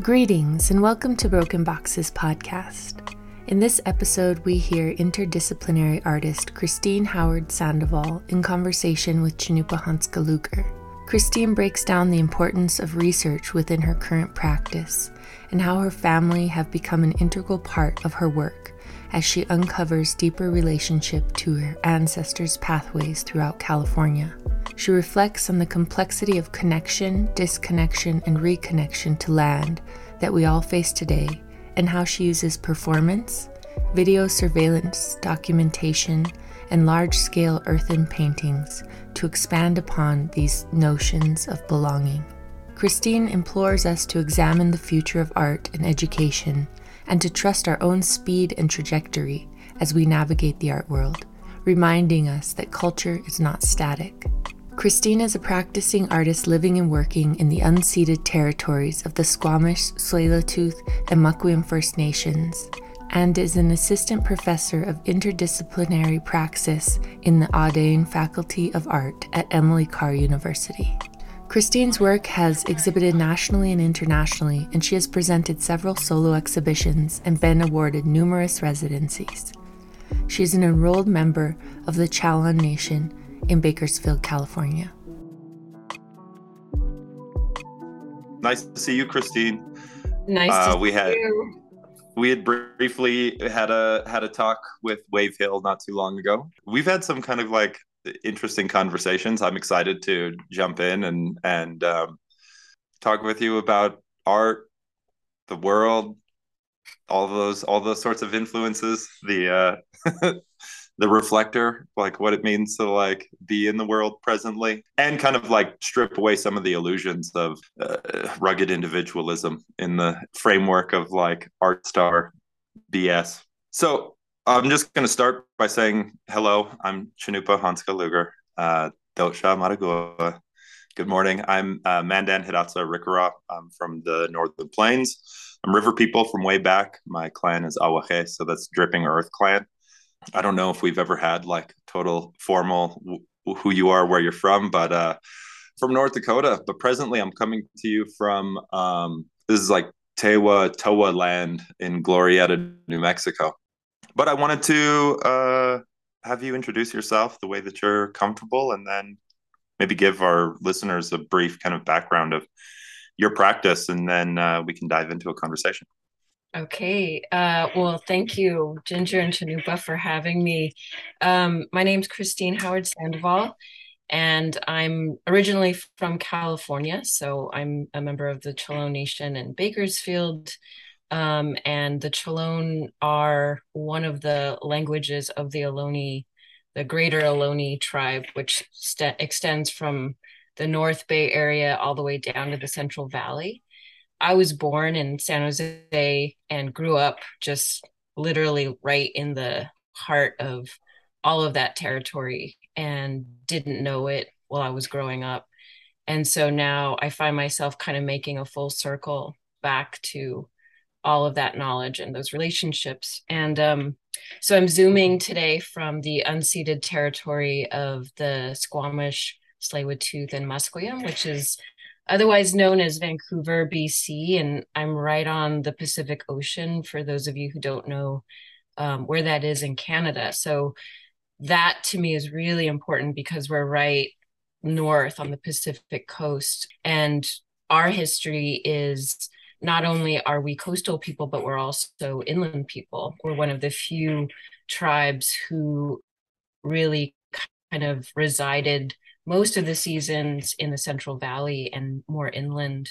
Greetings and welcome to Broken Boxes podcast. In this episode, we hear interdisciplinary artist Christine Howard Sandoval in conversation with Cannupa Hanska Luger. Christine breaks down the importance of research within her current practice and how her family have become an integral part of her work as she uncovers deeper relationship to her ancestors' pathways throughout California. She reflects on the complexity of connection, disconnection, and reconnection to land that we all face today, and how she uses performance, video surveillance, documentation, and large scale earthen paintings to expand upon these notions of belonging. Christine implores us to examine the future of art and education and to trust our own speed and trajectory as we navigate the art world, reminding us that culture is not static. Christine is a practicing artist living and working in the unceded territories of the Squamish, Tsleil-Waututh, and Musqueam First Nations, and is an assistant professor of interdisciplinary praxis in the Audain Faculty of Art at Emily Carr University. Christine's work has exhibited nationally and internationally, and she has presented several solo exhibitions and been awarded numerous residencies. She is an enrolled member of the Chalon Nation in Bakersfield, California. Nice to see you, Christine. Nice uh, we had you. we had briefly had a had a talk with Wave Hill not too long ago. We've had some kind of like interesting conversations. I'm excited to jump in and and um, talk with you about art, the world, all those all those sorts of influences. The uh, the reflector, like what it means to like be in the world presently, and kind of like strip away some of the illusions of uh, rugged individualism in the framework of like art star BS. So I'm just going to start by saying hello. I'm Cannupa Hanska Luger, uh, Dotsha Maragua. Good morning. I'm uh, Mandan Hidatsa Rikara. I'm from the Northern Plains. I'm river people from way back. My clan is Awache, so that's Dripping Earth clan. I don't know if we've ever had like total formal w- who you are, where you're from, but uh, from North Dakota. But presently, I'm coming to you from um, this is like Tewa Towa land in Glorieta, New Mexico but I wanted to uh, have you introduce yourself the way that you're comfortable, and then maybe give our listeners a brief kind of background of your practice, and then uh, we can dive into a conversation. Okay. Uh, well, thank you, Ginger and Cannupa, for having me. Um, my name's Christine Howard Sandoval, and I'm originally from California. So I'm a member of the Chalon Nation in Bakersfield, um, and the Chalon are one of the languages of the Ohlone, the Greater Ohlone tribe, which st- extends from the North Bay area all the way down to the Central Valley. I was born in San Jose and grew up just literally right in the heart of all of that territory and didn't know it while I was growing up. And so now I find myself kind of making a full circle back to all of that knowledge and those relationships. And um, so I'm zooming today from the unceded territory of the Squamish, Tsleil-Waututh, and Musqueam, which is otherwise known as Vancouver, BC. And I'm right on the Pacific Ocean for those of you who don't know um, where that is in Canada. So that to me is really important because we're right north on the Pacific coast. And our history is not only are we coastal people, but we're also inland people. We're one of the few tribes who really kind of resided most of the seasons in the Central Valley and more inland,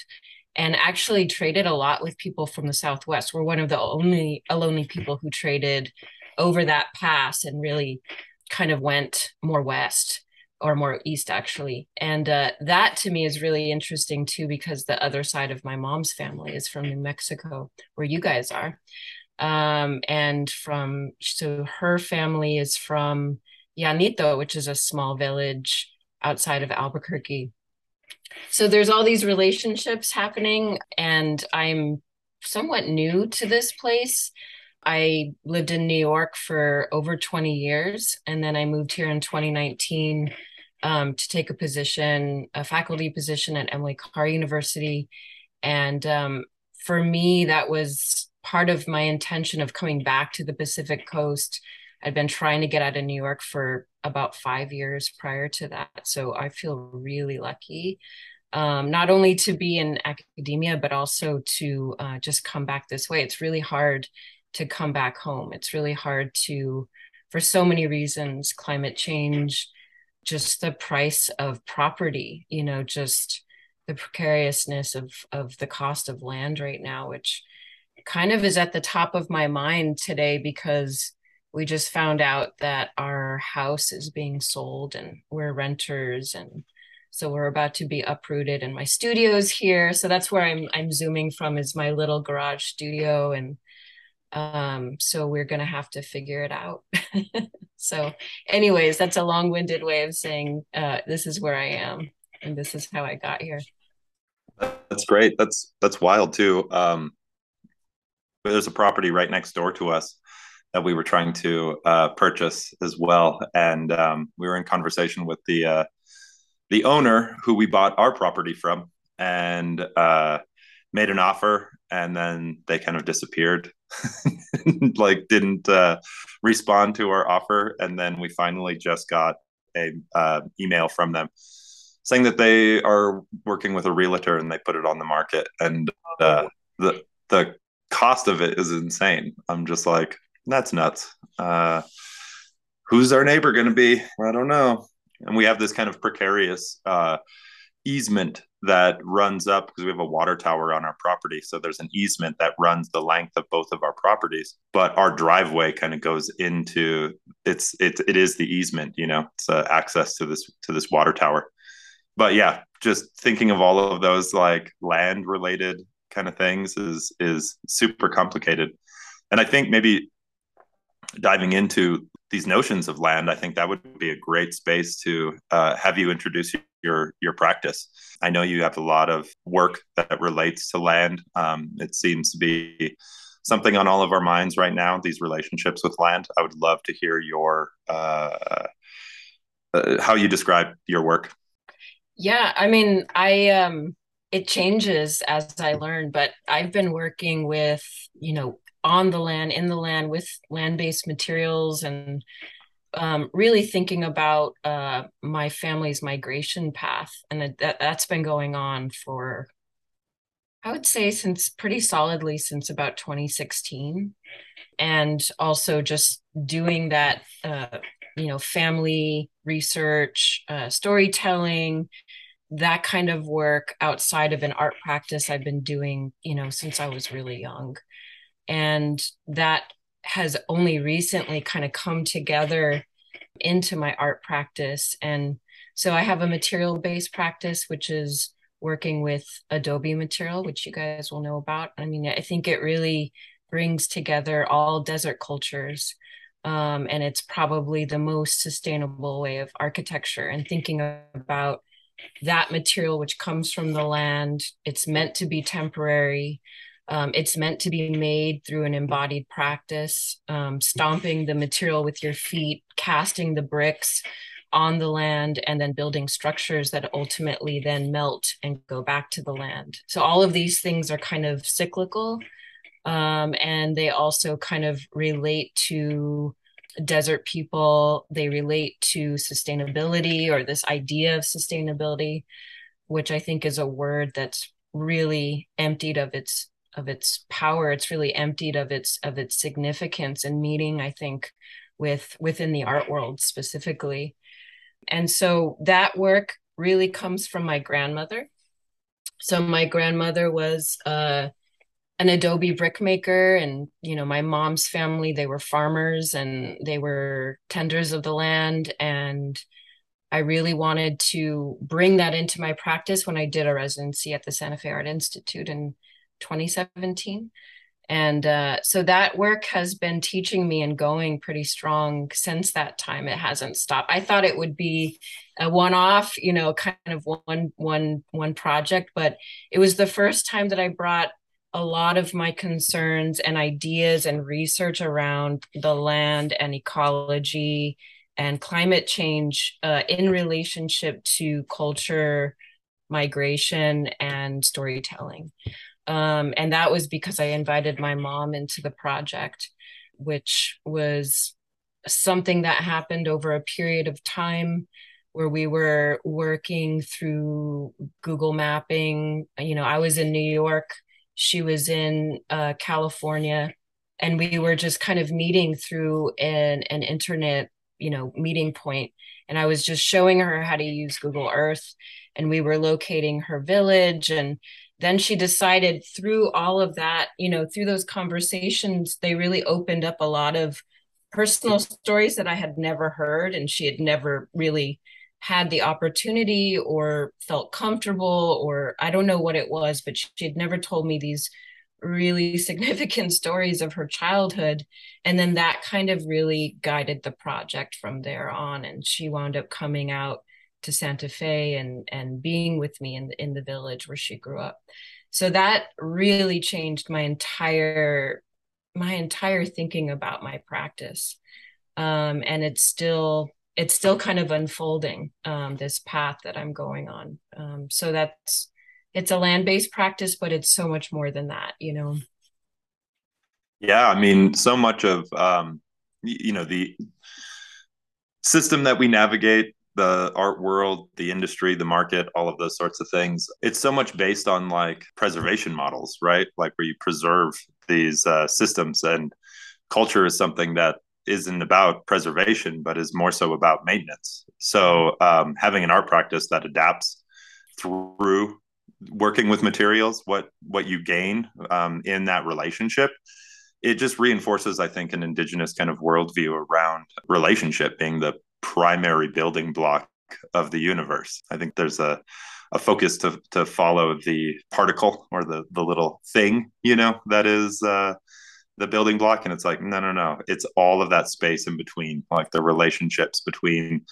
and actually traded a lot with people from the Southwest. We're one of the only Ohlone people who traded over that pass and really kind of went more west or more east actually. And uh, that to me is really interesting too because the other side of my mom's family is from new mexico where you guys are. Um, and from so her family is from yanito which is a small village outside of albuquerque. So there's all these relationships happening and i'm somewhat new to this place I lived in New York for over 20 years, and then I moved here in 2019 um, to take a position, a faculty position at Emily Carr University. And um, for me, that was part of my intention of coming back to the Pacific Coast. I'd been trying to get out of New York for about five years prior to that. So I feel really lucky, um, not only to be in academia, but also to uh, just come back this way. It's really hard to come back home. It's really hard to, for so many reasons, climate change, just the price of property, you know, just the precariousness of of the cost of land right now, which kind of is at the top of my mind today because we just found out that our house is being sold and we're renters and so we're about to be uprooted and my studio is here so that's where i'm i'm zooming from is my little garage studio and um so we're going to have to figure it out. So anyways that's a long-winded way of saying uh this is where i am and this is how i got here. That's great. That's that's wild too. Um there's a property right next door to us that we were trying to uh, purchase as well, and um, we were in conversation with the uh, the owner who we bought our property from, and uh, made an offer, and then they kind of disappeared, like didn't uh, respond to our offer, and then we finally just got a uh, email from them saying that they are working with a realtor and they put it on the market, and uh, the the cost of it is insane. I'm just like, that's nuts. Uh, who's our neighbor going to be? I don't know. And we have this kind of precarious uh, easement that runs up because we have a water tower on our property. So there's an easement that runs the length of both of our properties, but our driveway kind of goes into it's it it is the easement, you know, it's uh, access to this to this water tower. But yeah, just thinking of all of those like land related kind of things is is super complicated and i think maybe diving into these notions of land i think that would be a great space to uh, have you introduce your your practice. I know you have a lot of work that relates to land. Um, it seems to be something on all of our minds right now these relationships with land. I would love to hear your uh, uh, how you describe your work. Yeah i mean i um it changes as I learn, but I've been working with, you know, on the land, in the land with land based materials and um, really thinking about uh, my family's migration path. And that, that's been going on for, I would say, since pretty solidly since about 2016. And also just doing that, uh, you know, family research, uh, storytelling, that kind of work outside of an art practice I've been doing, you know, since I was really young. And that has only recently kind of come together into my art practice. And so I have a material based practice, which is working with Adobe material, which you guys will know about. I mean, I think it really brings together all desert cultures. Um, and it's probably the most sustainable way of architecture and thinking about that material which comes from the land it's meant to be temporary um, it's meant to be made through an embodied practice um, stomping the material with your feet casting the bricks on the land and then building structures that ultimately then melt and go back to the land. So all of these things are kind of cyclical um, and they also kind of relate to desert people. They relate to sustainability or this idea of sustainability which i think is a word that's really emptied of its of its power. It's really emptied of its of its significance and meaning i think with within the art world specifically. And so that work really comes from my grandmother. So my grandmother was uh an adobe brick maker and you know my mom's family they were farmers and they were tenders of the land. And i really wanted to bring that into my practice when i did a residency at the santa fe art institute. In 2017 and uh, so that work has been teaching me and going pretty strong since that time. It hasn't stopped. I thought it would be a one-off you know kind of one one one project but it was the first time that i brought a lot of my concerns and ideas and research around the land and ecology and climate change uh, in relationship to culture, migration, and storytelling. Um, and that was because I invited my mom into the project, which was something that happened over a period of time where we were working through Google mapping. You know, I was in New York, she was in uh, California, and we were just kind of meeting through an, an internet, you know, meeting point. And I was just showing her how to use Google Earth, and we were locating her village and then she decided through all of that, you know, through those conversations, they really opened up a lot of personal stories that I had never heard and she had never really had the opportunity or felt comfortable or I don't know what it was, but she had never told me these really significant stories of her childhood. And then that kind of really guided the project from there on. And she wound up coming out to Santa Fe and and being with me in in the village where she grew up. So that really changed my entire my entire thinking about my practice. Um, and it's still it's still kind of unfolding um, this path that I'm going on. Um, so that's it's a land-based practice, but it's so much more than that, you know. Yeah, I mean, so much of um, you know the system that we navigate the art world, the industry, the market, all of those sorts of things. It's so much based on like preservation models, right? Like where you preserve these uh, systems, and culture is something that isn't about preservation, but is more so about maintenance. So um, having an art practice that adapts through working with materials, what what you gain um, in that relationship it just reinforces, I think, an indigenous kind of worldview around relationship being the primary building block of the universe. I think there's a a focus to to follow the particle or the the little thing, you know, that is uh, the building block, and it's like no, no, no, it's all of that space in between, like the relationships between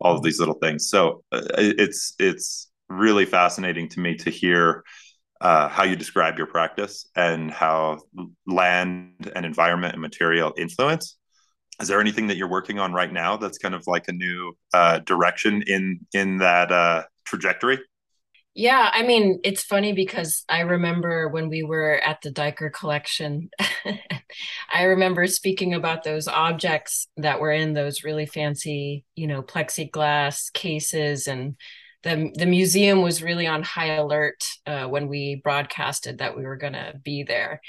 all of these little things. So uh, it's it's really fascinating to me to hear uh, how you describe your practice and how land and environment and material influence is there anything that you're working on right now that's kind of like a new uh, direction in in that uh, trajectory? Yeah i mean it's funny because i remember when we were at the Diker collection i remember speaking about those objects that were in those really fancy you know plexiglass cases and the, the museum was really on high alert uh, when we broadcasted that we were going to be there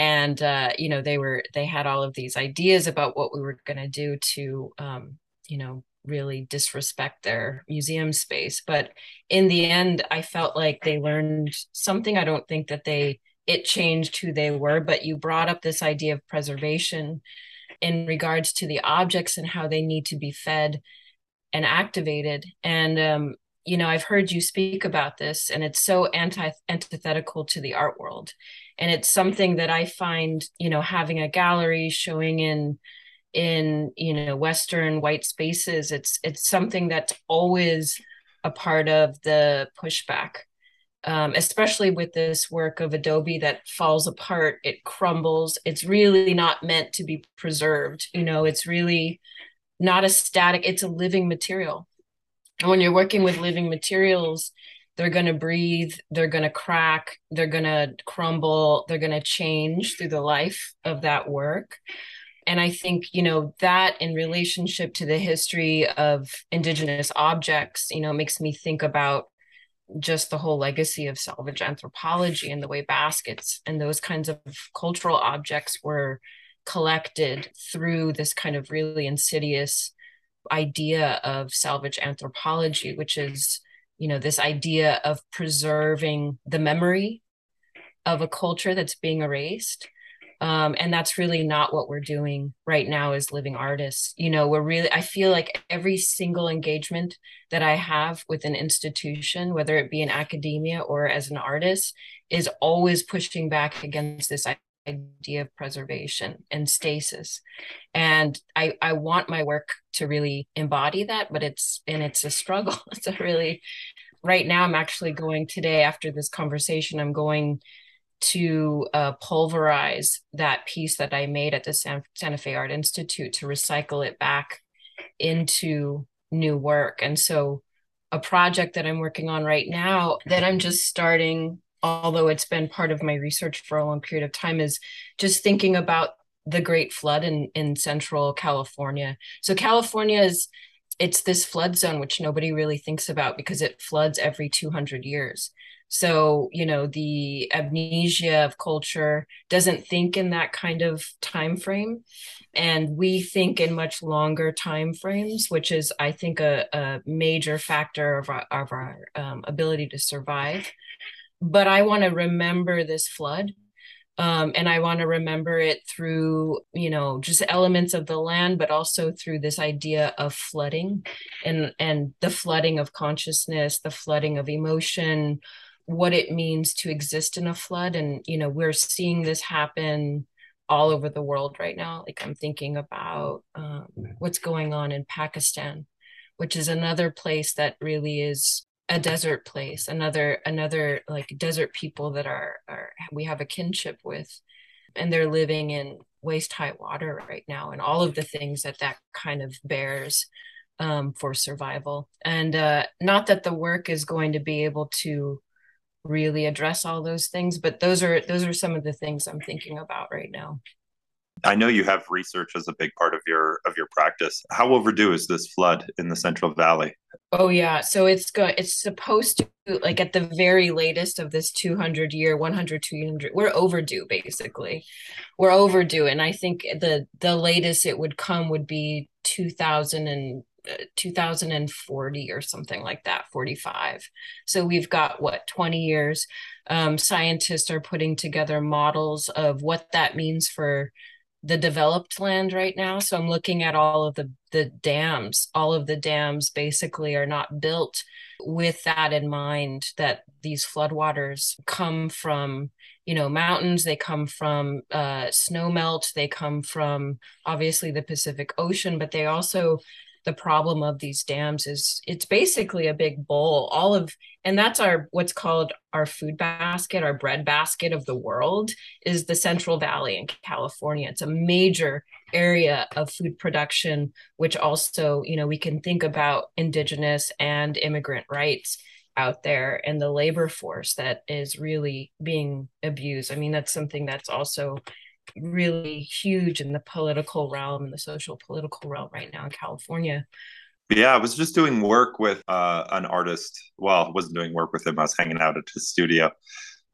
and uh, you know they were they had all of these ideas about what we were going to do to um, you know really disrespect their museum space but in the end i felt like they learned something. I don't think that they it changed who they were but you brought up this idea of preservation in regards to the objects and how they need to be fed and activated and um, you know i've heard you speak about this and it's so anti antithetical to the art world and it's something that i find you know having a gallery showing in in you know western white spaces it's it's something that's always a part of the pushback. Um, especially with this work of adobe that falls apart it crumbles. It's really not meant to be preserved you know it's really not a static it's a living material. And when you're working with living materials, they're going to breathe, they're going to crack, they're going to crumble, they're going to change through the life of that work. And I think, you know, that in relationship to the history of Indigenous objects, you know, makes me think about just the whole legacy of salvage anthropology and the way baskets and those kinds of cultural objects were collected through this kind of really insidious idea of salvage anthropology, which is, you know, this idea of preserving the memory of a culture that's being erased. Um, and that's really not what we're doing right now as living artists. You know, we're really, I feel like every single engagement that I have with an institution, whether it be in academia or as an artist, is always pushing back against this idea of preservation and stasis. And i i want my work to really embody that but it's and it's a struggle. It's a really right now i'm actually going today after this conversation i'm going to uh, pulverize that piece that i made at the San, santa fe art institute to recycle it back into new work. And so a project that i'm working on right now that i'm just starting although it's been part of my research for a long period of time, is just thinking about the Great Flood in in Central California. So California is it's this flood zone which nobody really thinks about because it floods every 200 years. So you know the amnesia of culture doesn't think in that kind of time frame. And we think in much longer time frames which is i think a, a major factor of our, of our um, ability to survive but i want to remember this flood um, and I want to remember it through, you know, just elements of the land, but also through this idea of flooding and and the flooding of consciousness, the flooding of emotion, what it means to exist in a flood. And you know, we're seeing this happen all over the world right now. Like I'm thinking about um, what's going on in Pakistan, which is another place that really is a desert place another another like desert people that are are we have a kinship with and they're living in waist high water right now and all of the things that that kind of bears um, for survival. And uh, not that the work is going to be able to really address all those things but those are those are some of the things i'm thinking about right now I know you have research as a big part of your of your practice. How overdue is this flood in the Central Valley? Oh yeah, so it's good. it's supposed to like at the very latest of this 200 year 100 200 we're overdue basically. We're overdue and I think the the latest it would come would be 2000 and uh, 2040 or something like that 45 so we've got what 20 years um, scientists are putting together models of what that means for the developed land right now. So I'm looking at all of the the dams. All of the dams basically are not built with that in mind that these floodwaters come from you know mountains they come from uh, snow melt they come from obviously the pacific ocean but they also the problem of these dams is it's basically a big bowl. All of and that's our what's called our food basket our bread basket of the world is the central valley in california. It's a major area of food production which also you know we can think about indigenous and immigrant rights out there and the labor force that is really being abused. I mean that's something that's also really huge in the political realm and the social political realm right now in California. Yeah, I was just doing work with uh, an artist. Well, I wasn't doing work with him. I was hanging out at his studio,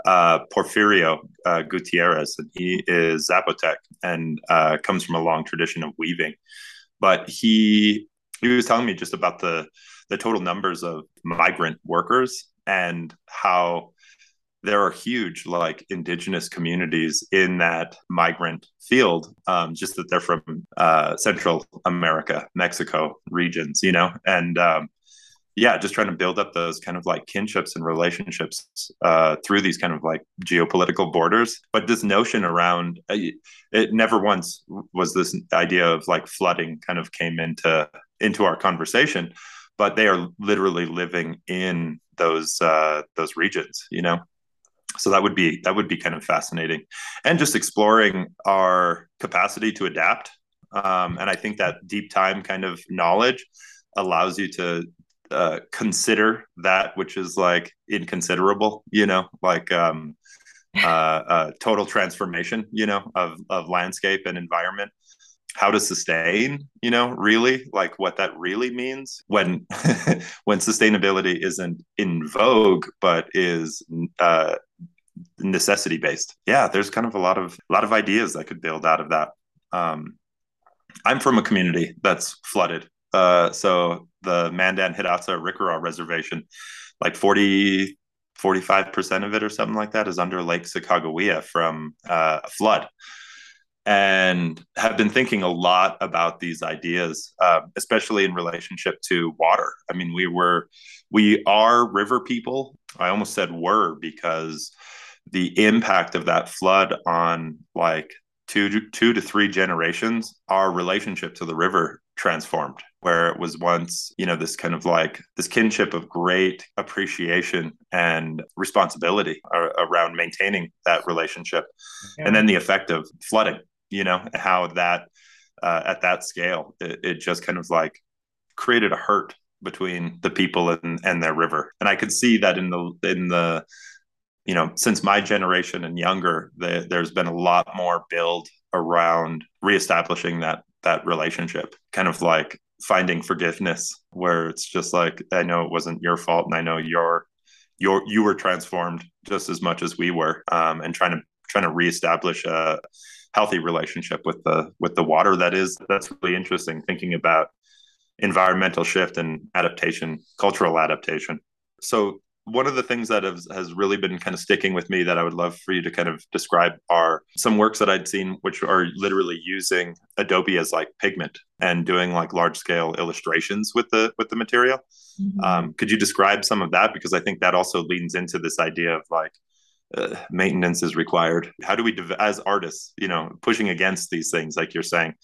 uh, Porfirio uh, Gutierrez, and he is Zapotec and uh, comes from a long tradition of weaving. But he he was telling me just about the the total numbers of migrant workers and how there are huge like indigenous communities in that migrant field um, just that they're from uh, central america mexico regions you know? And um, yeah just trying to build up those kind of like kinships and relationships uh, through these kind of like geopolitical borders. But this notion around uh, it never once was this idea of like flooding kind of came into into our conversation but they are literally living in those uh, those regions you know so that would be that would be kind of fascinating. And just exploring our capacity to adapt. Um, and i think that deep time kind of knowledge allows you to uh, consider that which is like inconsiderable you know like um, uh, uh, total transformation you know of of landscape and environment. How to sustain you know really like what that really means when when sustainability isn't in vogue but is uh, necessity based yeah there's kind of a lot of a lot of ideas that could build out of that. Um, i'm from a community that's flooded. Uh, so the mandan hidatsa riccara reservation. Like 40 45% of it or something like that is under lake sakakawea from uh, a flood. And have been thinking a lot about these ideas, uh, especially in relationship to water. I mean, we were, we are river people. I almost said were because the impact of that flood on like two two to three generations, our relationship to the river transformed where it was once you know this kind of like this kinship of great appreciation and responsibility around maintaining that relationship yeah. and then the effect of flooding you know how that uh, at that scale it, it, just kind of like created a hurt between the people and, and their river and i could see that in the in the you know, since my generation and younger, the, there's been a lot more build around reestablishing that that relationship, kind of like finding forgiveness, where it's just like I know it wasn't your fault, and I know you're you're you were transformed just as much as we were, um, and trying to trying to reestablish a healthy relationship with the with the water. That is that's really interesting. Thinking about environmental shift and adaptation, cultural adaptation. So one of the things that has, has really been kind of sticking with me that I would love for you to kind of describe are some works that I'd seen which are literally using Adobe as like pigment and doing like large scale illustrations with the with the material. Mm-hmm. Um, could you describe some of that because I think that also leans into this idea of like uh, maintenance is required. How do we, as artists, you know, pushing against these things like you're saying?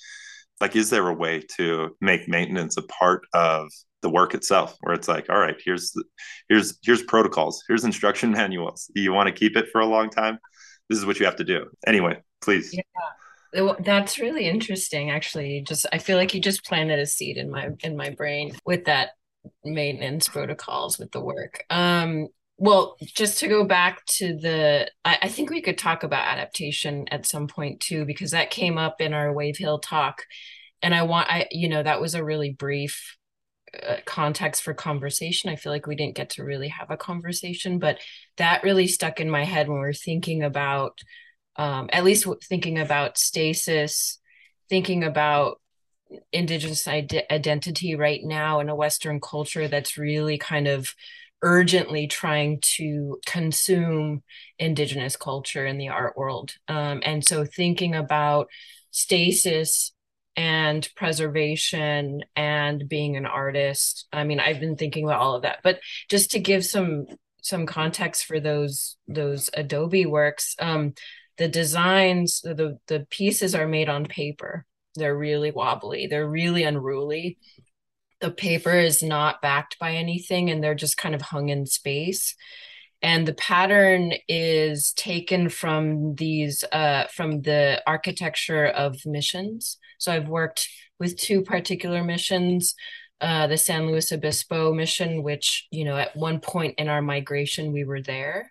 Like, is there a way to make maintenance a part of the work itself where it's like all right here's the, here's here's protocols here's instruction manuals. You want to keep it for a long time? This is what you have to do. Anyway please. Yeah. That's really interesting actually. Just i feel like you just planted a seed in my in my brain with that maintenance protocols with the work. Um well just to go back to the I, I think we could talk about adaptation at some point too because that came up in our wave hill talk. And i want i you know that was a really brief context for conversation. I feel like we didn't get to really have a conversation, but that really stuck in my head when we are thinking about, um, at least thinking about stasis, thinking about indigenous ide- identity right now in a Western culture that's really kind of urgently trying to consume indigenous culture in the art world. Um, and so thinking about stasis and preservation and being an artist. I mean i've been thinking about all of that but just to give some some context for those those adobe works um the designs the the pieces are made on paper. They're really wobbly. They're really unruly. The paper is not backed by anything and they're just kind of hung in space. And the pattern is taken from these uh, from the architecture of missions so i've worked with two particular missions uh, the san luis obispo mission which you know at one point in our migration we were there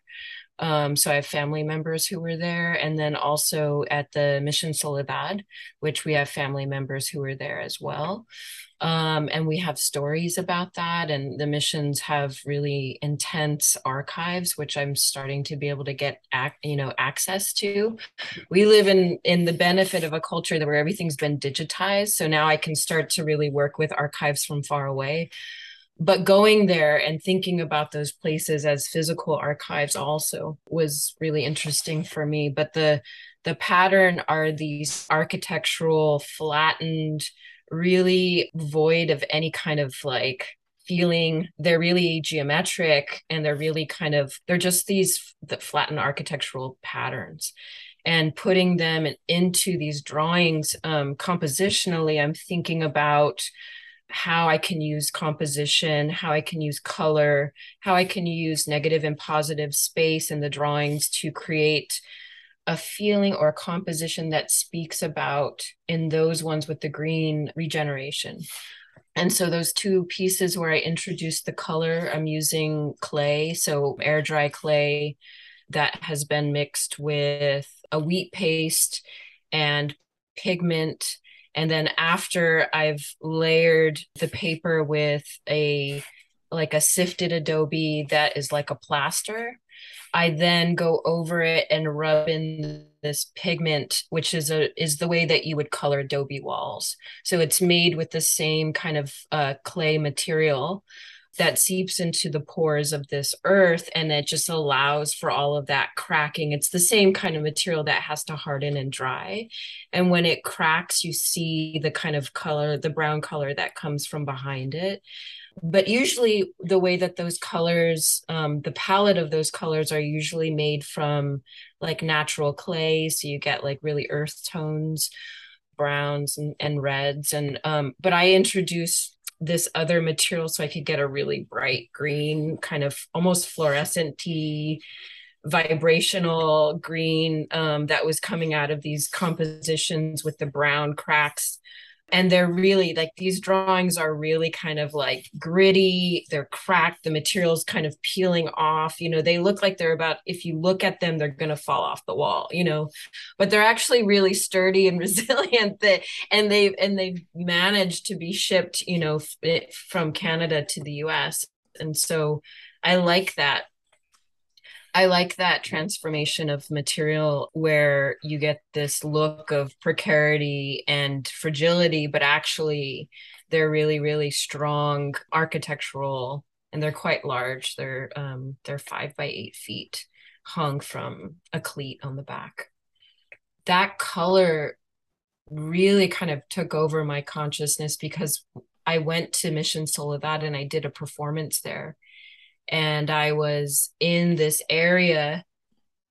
um, so I have family members who were there, and then also at the Mission Soledad, which we have family members who were there as well. Um, and we have stories about that and the missions have really intense archives which i'm starting to be able to get ac- you know access to. We live in in the benefit of a culture that where everything's been digitized so now i can start to really work with archives from far away. But going there and thinking about those places as physical archives also was really interesting for me. But the the pattern are these architectural flattened really void of any kind of like feeling. They're really geometric and they're really kind of they're just these the flattened architectural patterns. And putting them into these drawings um, compositionally i'm thinking about how i can use composition how i can use color how i can use negative and positive space in the drawings to create a feeling or a composition that speaks about in those ones with the green regeneration. And so those two pieces where I introduced the color, I'm using clay, so air dry clay that has been mixed with a wheat paste and pigment. And then after I've layered the paper with a like a sifted adobe that is like a plaster I then go over it and rub in this pigment, which is a is the way that you would color adobe walls. So it's made with the same kind of uh, clay material that seeps into the pores of this earth and it just allows for all of that cracking. It's the same kind of material that has to harden and dry. And when it cracks, you see the kind of color, the brown color that comes from behind it but usually the way that those colors um, the palette of those colors are usually made from like natural clay. So you get like really earth tones browns and, and reds. And um, but i introduced this other material so i could get a really bright green kind of almost fluorescent vibrational green um, that was coming out of these compositions with the brown cracks and they're really like these drawings are really kind of like gritty. They're cracked. The materials kind of peeling off. You know they look like they're about if you look at them they're going to fall off the wall you know? But they're actually really sturdy and resilient that and they've and they've managed to be shipped you know from canada to the us and so i like that I like that transformation of material where you get this look of precarity and fragility, but actually they're really, really strong architectural and they're quite large. They're um, they're five by eight feet hung from a cleat on the back. That color really kind of took over my consciousness because I went to Mission Soledad and I did a performance there and I was in this area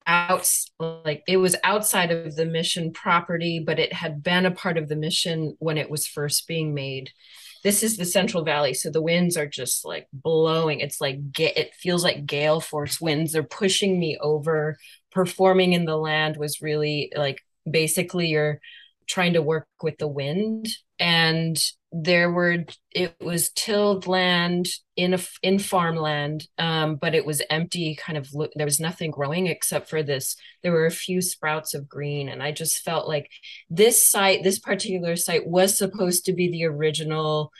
out like it was outside of the mission property but it had been a part of the mission when it was first being made. This is the central valley so the winds are just like blowing. It's like it feels like gale force winds. They're pushing me over. Performing in the land was really like basically you're trying to work with the wind. And there were it was tilled land in a in farmland um, but it was empty kind of there was nothing growing except for this there were a few sprouts of green. And i just felt like this site this particular site was supposed to be the original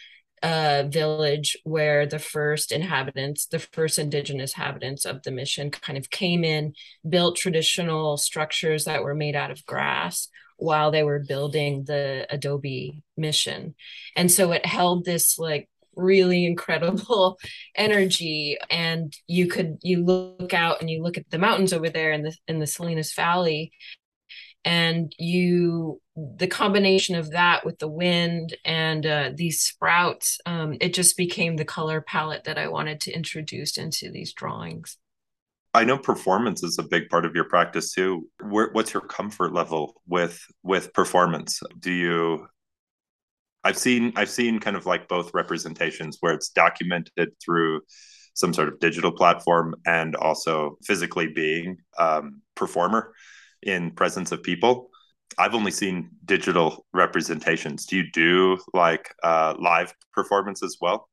uh, village where the first inhabitants, the first indigenous inhabitants of the mission kind of came in, built traditional structures that were made out of grass while they were building the Adobe mission. And so it held this like really incredible energy and you could you look out and you look at the mountains over there in the in the Salinas Valley and you the combination of that with the wind and uh, these sprouts um, it just became the color palette that i wanted to introduce into these drawings I know performance is a big part of your practice too. Where, what's your comfort level with with performance? Do you I've seen I've seen kind of like both representations where it's documented through some sort of digital platform and also physically being um, performer in presence of people. I've only seen digital representations. Do you do like uh, live performance as well?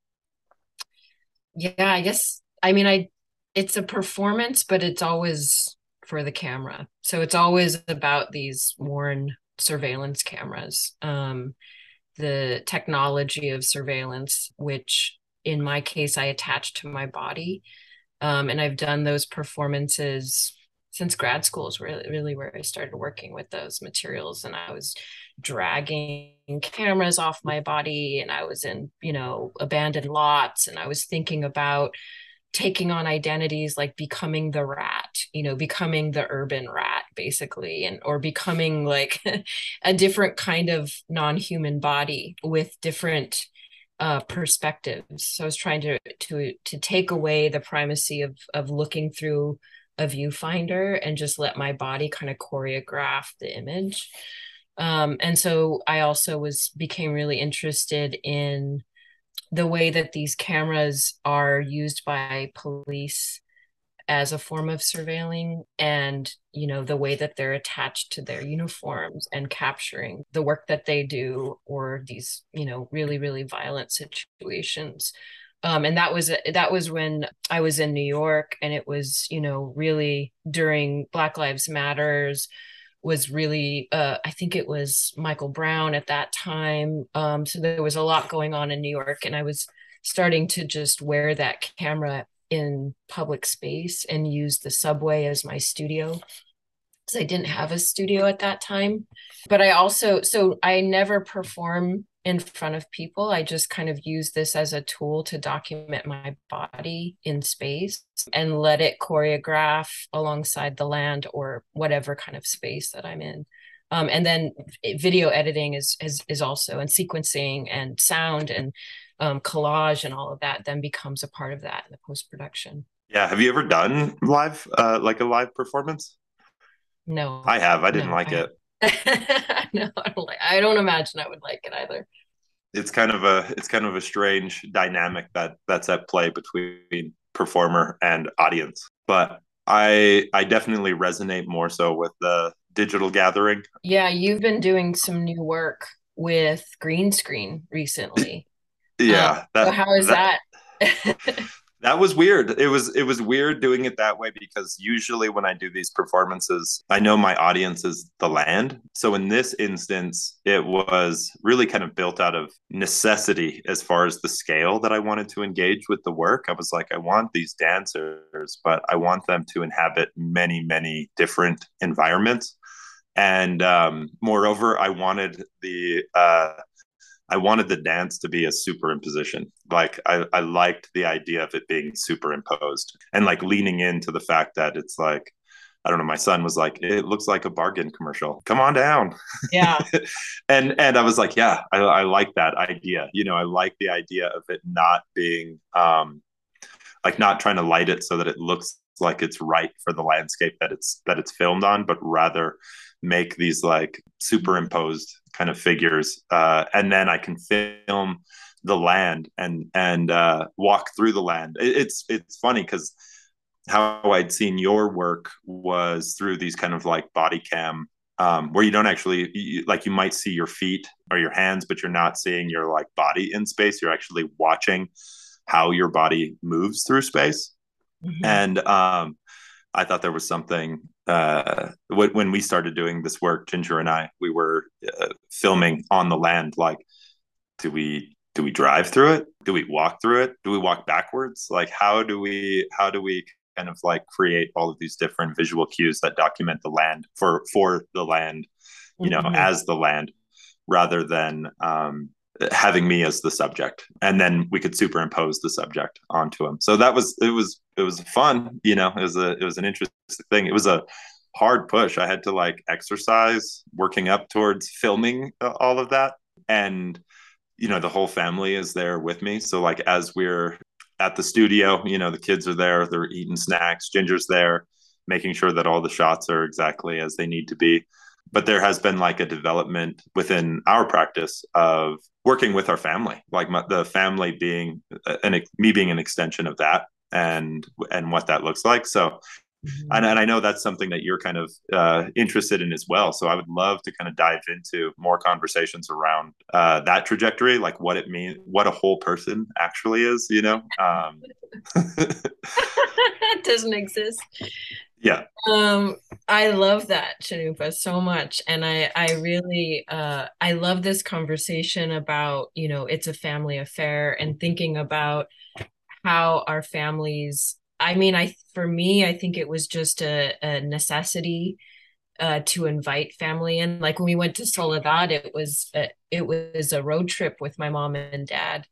Yeah, I guess. I mean, I it's a performance, but it's always for the camera. So it's always about these worn surveillance cameras. Um, the technology of surveillance, which in my case I attach to my body. Um, and I've done those performances since grad school is really, really where I started working with those materials. And I was dragging cameras off my body and I was in, you know, abandoned lots and I was thinking about taking on identities like becoming the rat you know becoming the urban rat basically and or becoming like a different kind of non-human body with different uh, perspectives. So i was trying to to to take away the primacy of of looking through a viewfinder and just let my body kind of choreograph the image. Um, and so i also was became really interested in the way that these cameras are used by police as a form of surveilling and you know the way that they're attached to their uniforms and capturing the work that they do or these you know really really violent situations. Um, and that was that was when I was in New York, and it was you know really during Black Lives Matters was really uh, i think it was michael brown at that time um, so there was a lot going on in new york and i was starting to just wear that camera in public space and use the subway as my studio because i didn't have a studio at that time. But i also so i never perform in front of people. I just kind of use this as a tool to document my body in space and let it choreograph alongside the land or whatever kind of space that I'm in. Um, and then video editing is, is is also and sequencing and sound and um, collage and all of that then becomes a part of that in the post production. Yeah, have you ever done live uh, like a live performance? No, I have. I didn't no, like I it. no, I don't, like, I don't imagine I would like it either. It's kind of a it's kind of a strange dynamic that that's at play between performer and audience. But I I definitely resonate more so with the digital gathering. Yeah, you've been doing some new work with green screen recently. Yeah. Um, that, so how is that? that? that was weird. It was it was weird doing it that way because usually when I do these performances, I know my audience is the land. So in this instance, it was really kind of built out of necessity as far as the scale that I wanted to engage with the work. I was like, I want these dancers, but I want them to inhabit many, many different environments. And um, moreover, I wanted the uh, I wanted the dance to be a superimposition. Like I, I liked the idea of it being superimposed and like leaning into the fact that it's like, I don't know, my son was like, it looks like a bargain commercial. Come on down. Yeah. and and I was like, yeah, I, I like that idea. You know, I like the idea of it not being um like not trying to light it so that it looks like it's right for the landscape that it's that it's filmed on, but rather make these like superimposed kind of figures, uh, and then I can film the land and and uh, walk through the land. It, it's it's funny because how I'd seen your work was through these kind of like body cam um, where you don't actually you, like you might see your feet or your hands, but you're not seeing your like body in space. You're actually watching how your body moves through space. Mm-hmm. And um, I thought there was something uh, when we started doing this work, Ginger and I, we were uh, filming on the land. Like, do we do we drive through it? Do we walk through it? Do we walk backwards? Like, how do we how do we kind of like create all of these different visual cues that document the land for for the land, you know, mm-hmm. as the land, rather than um, having me as the subject and then we could superimpose the subject onto him. So that was it was it was fun you know it was a it was an interesting thing. It was a hard push. I had to like exercise working up towards filming uh, all of that. And you know the whole family is there with me. So like as we're at the studio you know the kids are there they're eating snacks ginger's there making sure that all the shots are exactly as they need to be but there has been like a development within our practice of working with our family like my, the family being and me being an extension of that and and what that looks like. So mm-hmm. and, and i know that's something that you're kind of uh, interested in as well. So i would love to kind of dive into more conversations around uh, that trajectory like what it means what a whole person actually is you know? Um it doesn't exist yeah. Um i love that Cannupa so much. And i i really uh i love this conversation about you know it's a family affair and thinking about how our families i mean i for me i think it was just a, a necessity uh, to invite family in. Like when we went to soledad it was a, it was a road trip with my mom and dad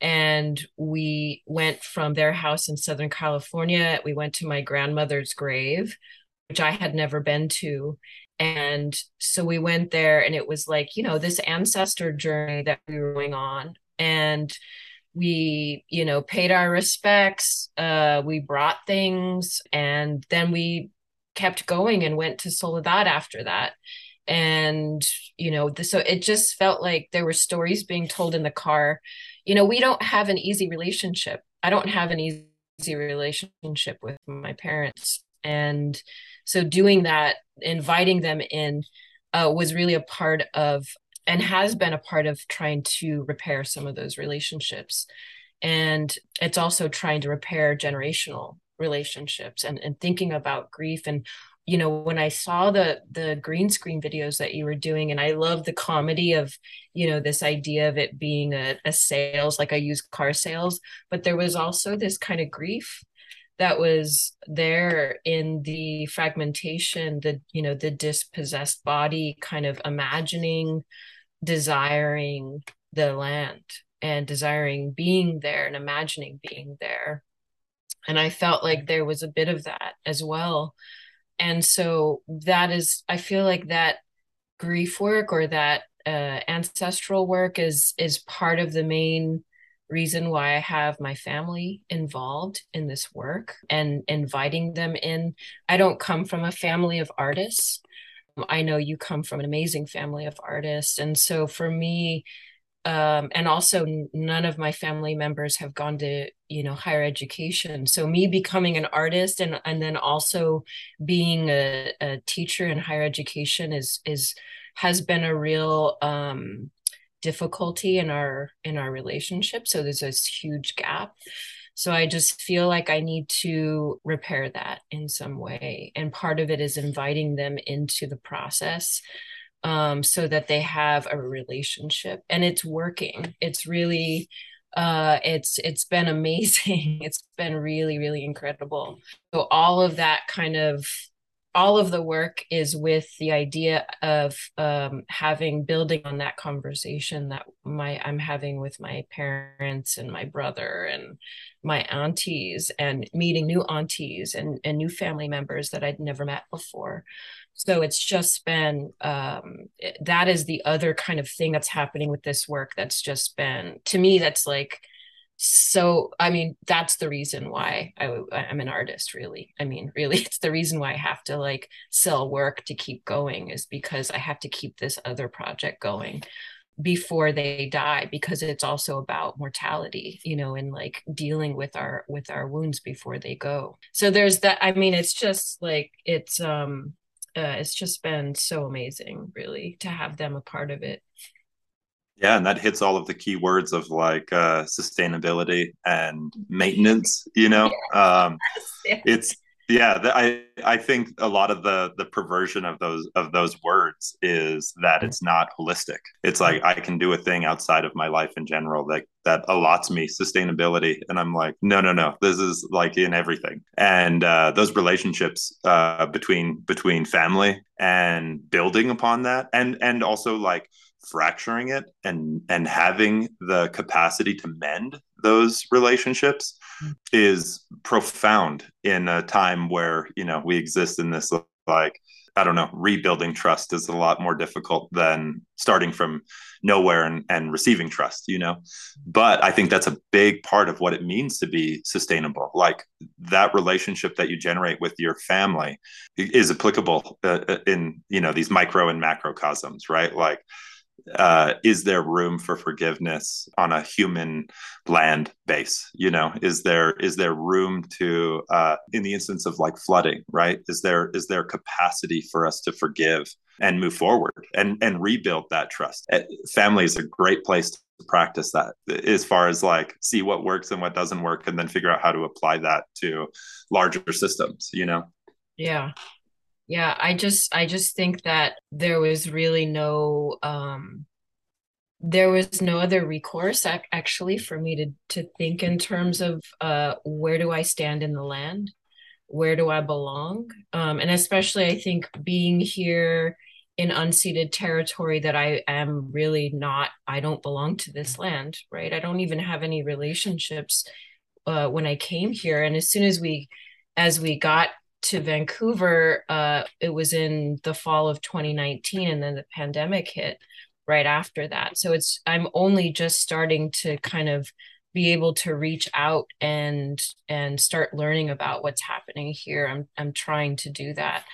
and we went from their house in Southern California. We went to my grandmother's grave, which I had never been to. And so we went there, and it was like, you know, this ancestor journey that we were going on. And we, you know, paid our respects. Uh, we brought things, and then we kept going and went to Soledad after that and you know so it just felt like there were stories being told in the car you know we don't have an easy relationship. I don't have an easy relationship with my parents. And so doing that inviting them in uh, was really a part of and has been a part of trying to repair some of those relationships. And it's also trying to repair generational relationships and, and thinking about grief and you know when i saw the the green screen videos that you were doing and i love the comedy of you know this idea of it being a, a sales like i use car sales but there was also this kind of grief that was there in the fragmentation the you know the dispossessed body kind of imagining desiring the land and desiring being there and imagining being there. And i felt like there was a bit of that as well and so that is i feel like that grief work or that uh, ancestral work is is part of the main reason why I have my family involved in this work and inviting them in. I don't come from a family of artists. I know you come from an amazing family of artists. And so for me, um, and also none of my family members have gone to you know higher education. So me becoming an artist and and then also being a, a teacher in higher education is is has been a real um, difficulty in our in our relationship. So there's this huge gap. So i just feel like i need to repair that in some way. And part of it is inviting them into the process um, so that they have a relationship and it's working. It's really uh, it's it's been amazing. It's been really really incredible. So all of that kind of all of the work is with the idea of um, having building on that conversation that my I'm having with my parents and my brother and my aunties and meeting new aunties and, and new family members that I'd never met before. So it's just been um, that is the other kind of thing that's happening with this work that's just been to me that's like so i mean that's the reason why I, i'm an artist really. I mean really it's the reason why i have to like sell work to keep going is because i have to keep this other project going before they die because it's also about mortality you know and like dealing with our with our wounds before they go. So there's that i mean it's just like it's um uh, it's just been so amazing really to have them a part of it yeah, and that hits all of the key words of like uh, sustainability and maintenance. You know, um, it's yeah. I I think a lot of the the perversion of those of those words is that it's not holistic. It's like I can do a thing outside of my life in general that that allots me sustainability, and I'm like, no, no, no. This is like in everything, and uh, those relationships uh, between between family and building upon that, and and also like fracturing it and and having the capacity to mend those relationships. Is profound in a time where you know we exist in this like i don't know rebuilding trust is a lot more difficult than starting from nowhere and, and receiving trust you know? But i think that's a big part of what it means to be sustainable. Like that relationship that you generate with your family is applicable uh, uh in you know these micro and macrocosms right? Like uh, is there room for forgiveness on a human land base? You know is there is there room to uh, in the instance of like flooding right? Is there is there capacity for us to forgive and move forward and and rebuild that trust? Eh, family is a great place to practice that as far as like see what works and what doesn't work and then figure out how to apply that to larger systems you know? Yeah yeah i just i just think that there was really no um there was no other recourse actually for me to to think in terms of uh where do i stand in the land? Where do i belong? Um and especially i think being here in unceded territory that i am really not i don't belong to this land right? I don't even have any relationships uh, when i came here. And as soon as we as we got to Vancouver, uh, it was in the fall of 2019, and then the pandemic hit right after that. So it's I'm only just starting to kind of be able to reach out and and start learning about what's happening here. I'm I'm trying to do that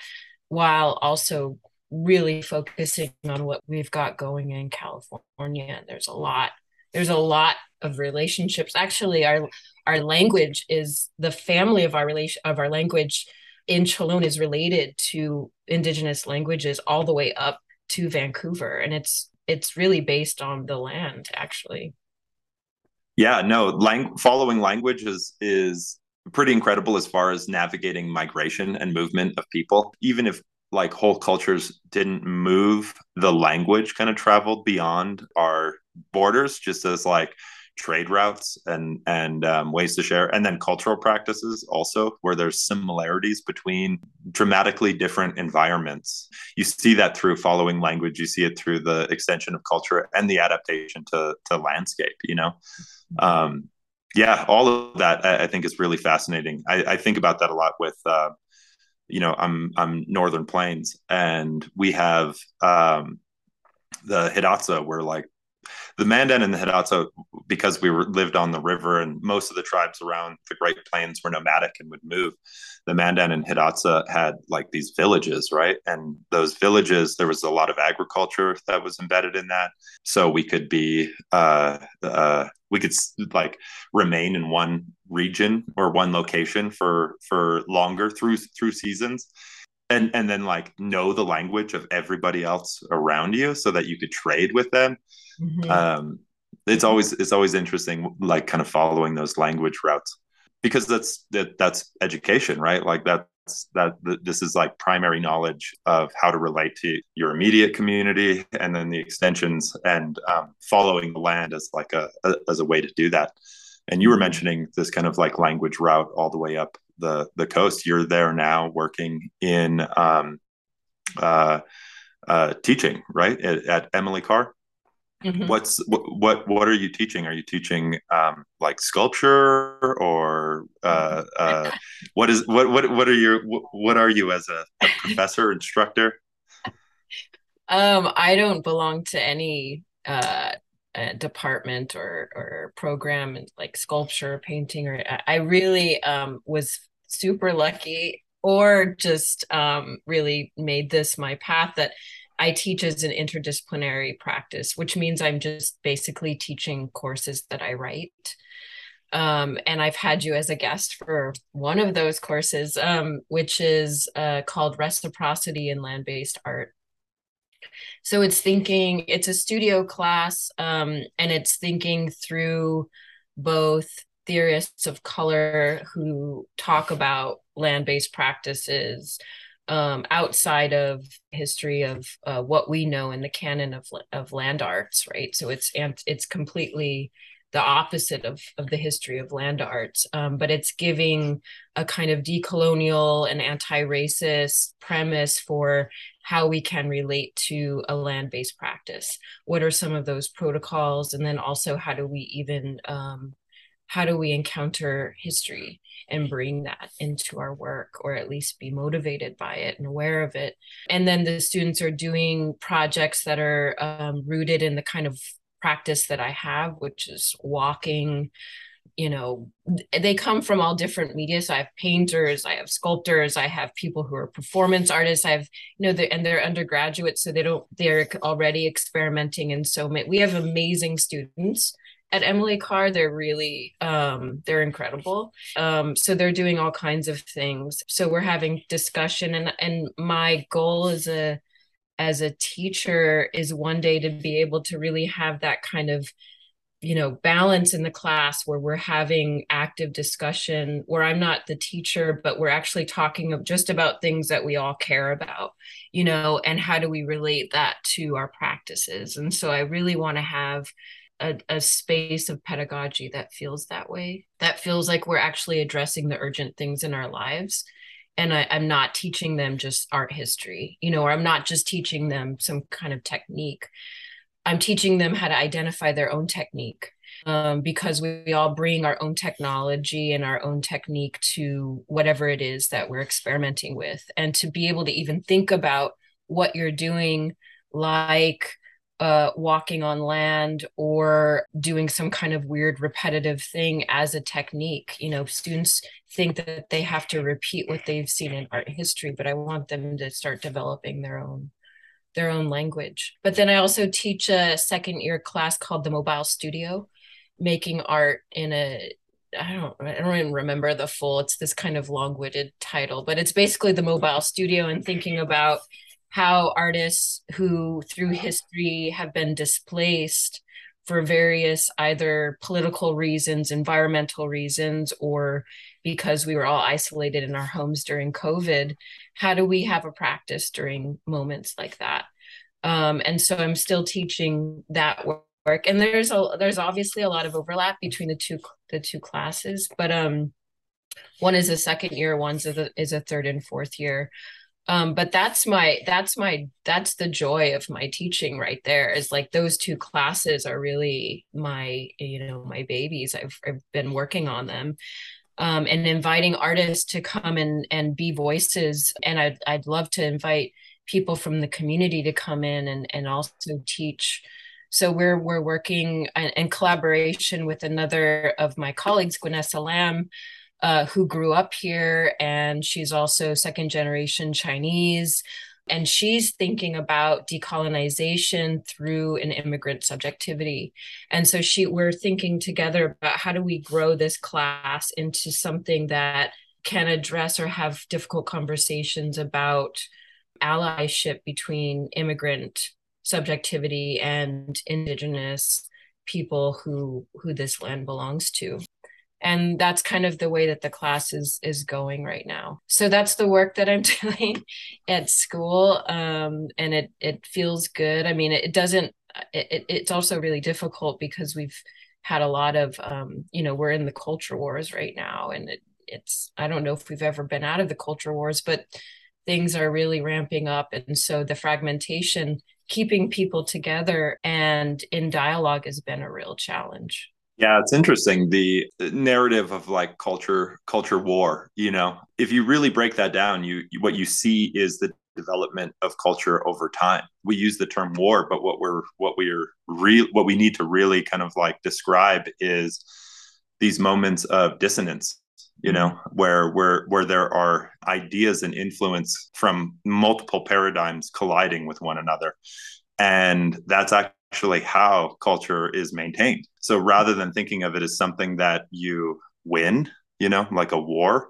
while also really focusing on what we've got going in California. There's a lot there's a lot of relationships. Actually, our our language is the family of our relation of our language in Chalone is related to indigenous languages all the way up to Vancouver. And it's it's really based on the land actually. Yeah no lang- following language is is pretty incredible as far as navigating migration and movement of people. Even if like whole cultures didn't move the language kind of traveled beyond our borders just as like trade routes and and um, ways to share. And then cultural practices also where there's similarities between dramatically different environments. You see that through following language. You see it through the extension of culture and the adaptation to to landscape you know? Um, yeah all of that i, I think is really fascinating. I, I, think about that a lot with uh, you know i'm i'm northern plains and we have um, the hidatsa where like the Mandan and the Hidatsa, because we were lived on the river and most of the tribes around the Great Plains were nomadic and would move. The Mandan and Hidatsa had like these villages, right? And those villages, there was a lot of agriculture that was embedded in that. So we could be, uh, uh, we could like remain in one region or one location for for longer through through seasons and and then like know the language of everybody else around you so that you could trade with them. Mm-hmm. um it's always it's always interesting like kind of following those language routes because that's that that's education right? Like that's that this is like primary knowledge of how to relate to your immediate community and then the extensions and um, following the land as like a, a as a way to do that. And you were mentioning this kind of like language route all the way up the the coast. You're there now working in um, uh, uh, teaching, right, at, at Emily Carr. Mm-hmm. What's what, what what are you teaching? Are you teaching um, like sculpture or uh, uh, what is what what what are your what are you as a, a professor instructor? Um, I don't belong to any uh department or or program like sculpture painting or i really um was super lucky or just um really made this my path that i teach as an interdisciplinary practice which means i'm just basically teaching courses that i write um, and I've had you as a guest for one of those courses, um, which is uh, called Reciprocity in Land Based Art. So it's thinking, it's a studio class, um, and it's thinking through both theorists of color who talk about land based practices um, outside of history of uh, what we know in the canon of, of land arts, right? So it's it's completely the opposite of, of the history of land arts, um, but it's giving a kind of decolonial and anti-racist premise for how we can relate to a land-based practice. What are some of those protocols, and then also how do we even um, how do we encounter history and bring that into our work or at least be motivated by it and aware of it and then the students are doing projects that are um, rooted in the kind of practice that I have, which is walking. You know, they come from all different media. So I have painters, I have sculptors, I have people who are performance artists. I have, you know, they're, and they're undergraduates, so they don't, they're already experimenting. And so we have amazing students at Emily Carr, they're really um, they're incredible. Um, so they're doing all kinds of things. So we're having discussion, and and my goal as a as a teacher is one day to be able to really have that kind of you know balance in the class where we're having active discussion where i'm not the teacher but we're actually talking of just about things that we all care about you know and how do we relate that to our practices and so i really want to have a, a space of pedagogy that feels that way that feels like we're actually addressing the urgent things in our lives and I, am not teaching them just art history, you know, or I'm not just teaching them some kind of technique. I'm teaching them how to identify their own technique um, because we, we all bring our own technology and our own technique to whatever it is that we're experimenting with. And to be able to even think about what you're doing, like uh, walking on land or doing some kind of weird repetitive thing as a technique. You know, students think that they have to repeat what they've seen in art history, but I want them to start developing their own their own language. But then I also teach a second year class called the Mobile Studio, making art in a I don't I don't even remember the full. It's this kind of long-winded title, but it's basically the mobile studio and thinking about how artists who through history have been displaced for various either political reasons, environmental reasons, or because we were all isolated in our homes during COVID, how do we have a practice during moments like that? Um, and so I'm still teaching that work, and there's a there's obviously a lot of overlap between the two the two classes, but um, one is a second year, one's a, is a third and fourth year um but that's my that's my that's the joy of my teaching right there is like those two classes are really my you know my babies. I've, I've been working on them. Um and inviting artists to come and and be voices. And i'd, I'd love to invite people from the community to come in and and also teach. So we're we're working in collaboration with another of my colleagues, Gwenessa Lam, uh, who grew up here, and she's also second generation Chinese and she's thinking about decolonization through an immigrant subjectivity. And so she we're thinking together about how do we grow this class into something that can address or have difficult conversations about allyship between immigrant subjectivity and indigenous people who who this land belongs to and that's kind of the way that the class is is going right now. So that's the work that i'm doing at school. Um, and it it feels good. I mean it, it doesn't it, it's also really difficult because we've had a lot of um, you know we're in the culture wars right now. And it, it's i don't know if we've ever been out of the culture wars but things are really ramping up. And so the fragmentation keeping people together and in dialogue has been a real challenge yeah, it's interesting the narrative of like culture culture war, you know. If you really break that down, you what you see is the development of culture over time. We use the term war, but what we're what we're real what we need to really kind of like describe is these moments of dissonance you know where where where there are ideas and influence from multiple paradigms colliding with one another and that's actually how culture is maintained. So rather than thinking of it as something that you win, you know, like a war,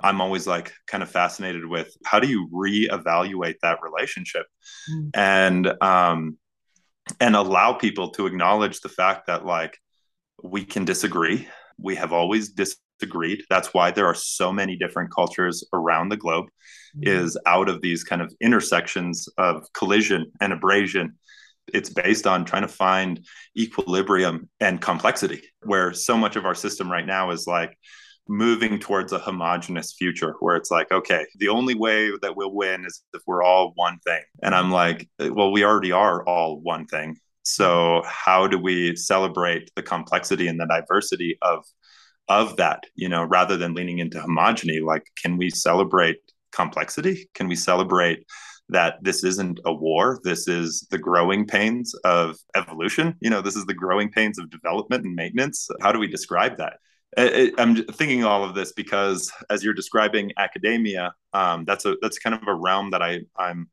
I'm always like kind of fascinated with how do you reevaluate that relationship mm. and um and allow people to acknowledge the fact that like we can disagree. We have always disagreed. That's why there are so many different cultures around the globe mm. is out of these kind of intersections of collision and abrasion it's based on trying to find equilibrium and complexity where so much of our system right now is like moving towards a homogenous future where it's like okay the only way that we'll win is if we're all one thing. And i'm like well we already are all one thing. So how do we celebrate the complexity and the diversity of of that you know rather than leaning into homogeny? Like can we celebrate complexity? Can we celebrate that this isn't a war. This is the growing pains of evolution. You know, this is the growing pains of development and maintenance. How do we describe that? I'm thinking all of this because as you're describing academia, um, that's a that's kind of a realm that I I'm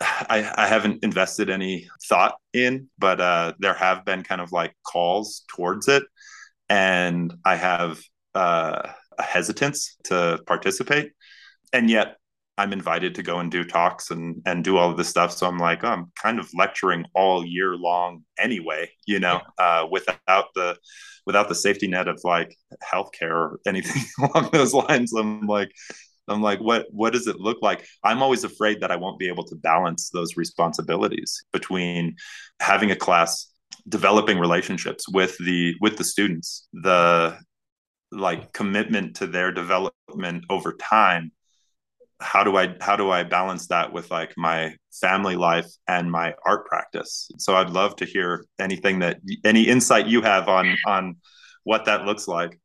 I, I haven't invested any thought in, but uh, there have been kind of like calls towards it, and I have uh, a hesitance to participate, and yet I'm invited to go and do talks and and do all of this stuff. So I'm like, oh, I'm kind of lecturing all year long anyway, you know, uh, without the without the safety net of like healthcare or anything along those lines. I'm like, I'm like, what what does it look like? I'm always afraid that I won't be able to balance those responsibilities between having a class, developing relationships with the with the students, the like commitment to their development over time how do i how do i balance that with like my family life and my art practice? So i'd love to hear anything that any insight you have on on what that looks like.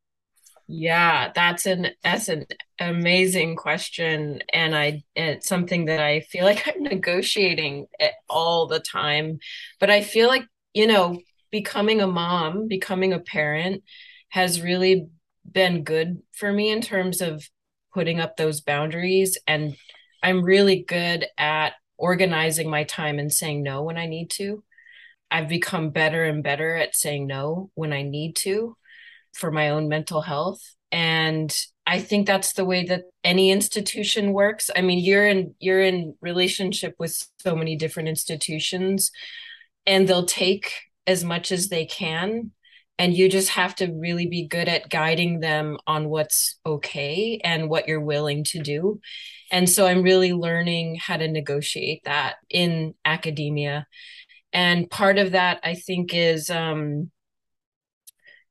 Yeah that's an that's an amazing question. And i it's something that i feel like i'm negotiating all the time. But i feel like you know becoming a mom becoming a parent has really been good for me in terms of putting up those boundaries. And i'm really good at organizing my time and saying no when i need to. I've become better and better at saying no when i need to for my own mental health. And i think that's the way that any institution works. I mean you're in you're in relationship with so many different institutions and they'll take as much as they can and you just have to really be good at guiding them on what's okay and what you're willing to do. And so i'm really learning how to negotiate that in academia. And part of that i think is um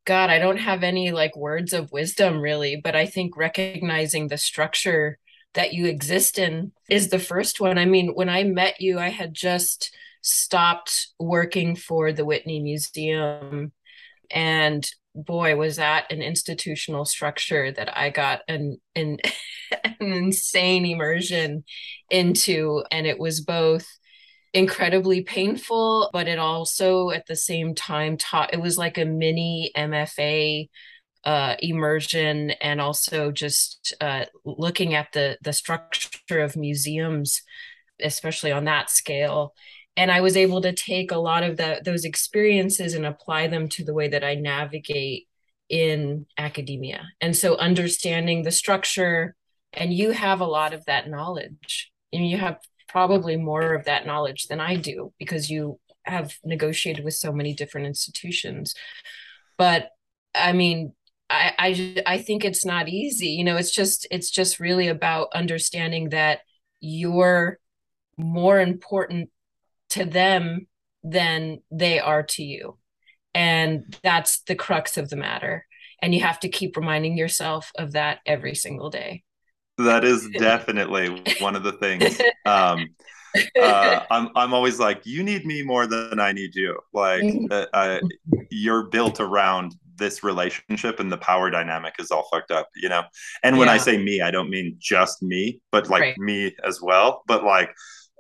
god i don't have any like words of wisdom really but i think recognizing the structure that you exist in is the first one. I mean when i met you i had just stopped working for the whitney museum and boy was that an institutional structure that i got an an, an insane immersion into and it was both incredibly painful, but it also at the same time taught it was like a mini MFA uh, immersion and also just uh, looking at the the structure of museums, especially on that scale. And I was able to take a lot of the, those experiences and apply them to the way that I navigate in academia. And so understanding the structure, and you have a lot of that knowledge. And you have probably more of that knowledge than I do because you have negotiated with so many different institutions. But I mean, I, I I think it's not easy. You know, it's just it's just really about understanding that you're more important to them than they are to you. And that's the crux of the matter. And you have to keep reminding yourself of that every single day. That is definitely one of the things. Um, uh, I'm I'm always like, you need me more than I need you. Like, mm-hmm. uh, I, you're built around this relationship, and the power dynamic is all fucked up, you know. And when yeah. I say me, I don't mean just me, but like right. me as well. But like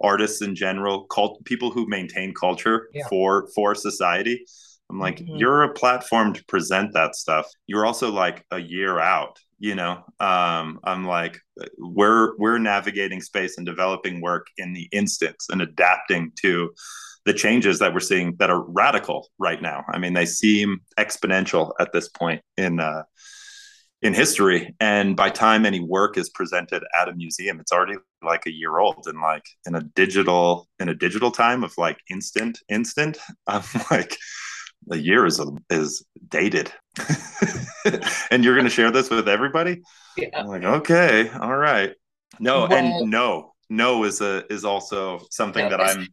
artists in general, cult people who maintain culture yeah. for for society. I'm like, mm-hmm. you're a platform to present that stuff. You're also like a year out, you know. Um, I'm like, we're we're navigating space and developing work in the instance and adapting to the changes that we're seeing that are radical right now. I mean, they seem exponential at this point in uh, in history and by time any work is presented at a museum it's already like a year old and like in a digital in a digital time of like instant instant i'm like a year is um, is dated. And you're going to share this with everybody? Yeah. i'm like okay all right. No well, and no no is a is also something that i'm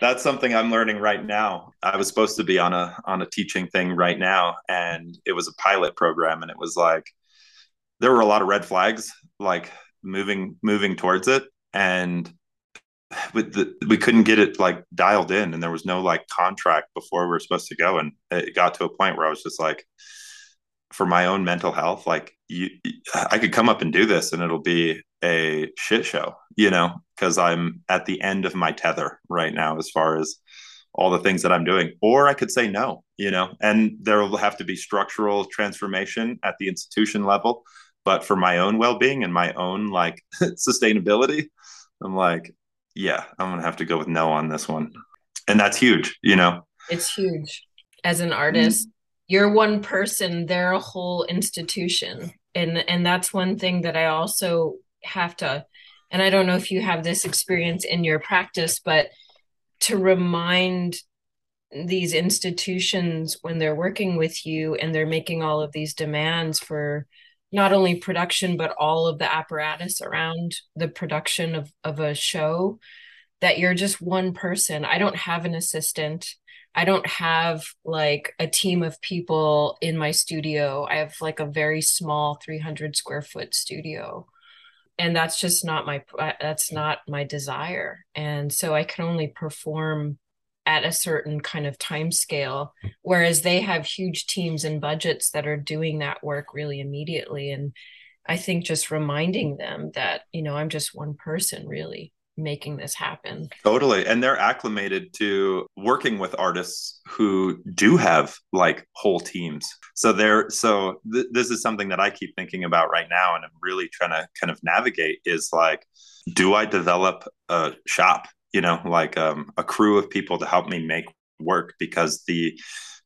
that's something I'm learning right now. I was supposed to be on a on a teaching thing right now, and it was a pilot program, and it was like there were a lot of red flags, like moving moving towards it, and with the, we couldn't get it like dialed in, and there was no like contract before we were supposed to go, and it got to a point where I was just like, for my own mental health, like you, I could come up and do this, and it'll be a shit show, you know, because I'm at the end of my tether right now as far as all the things that I'm doing. Or I could say no, you know, and there will have to be structural transformation at the institution level. But for my own well being and my own like sustainability, I'm like, yeah, I'm going to have to go with no on this one. And that's huge, you know? It's huge. As an artist, mm-hmm. you're one person, they're a whole institution. And and that's one thing that I also have to and I don't know if you have this experience in your practice, but to remind these institutions when they're working with you and they're making all of these demands for not only production but all of the apparatus around the production of, of a show that you're just one person. I don't have an assistant. I don't have like a team of people in my studio. I have like a very small 300 square foot studio and that's just not my uh, that's not my desire. And so i can only perform at a certain kind of time scale whereas they have huge teams and budgets that are doing that work really immediately. And i think just reminding them that you know i'm just one person really making this happen. Totally. And they're acclimated to working with artists who do have like whole teams. So they're so th- this is something that I keep thinking about right now and I'm really trying to kind of navigate is like do I develop a shop, you know, like um, a crew of people to help me make work because the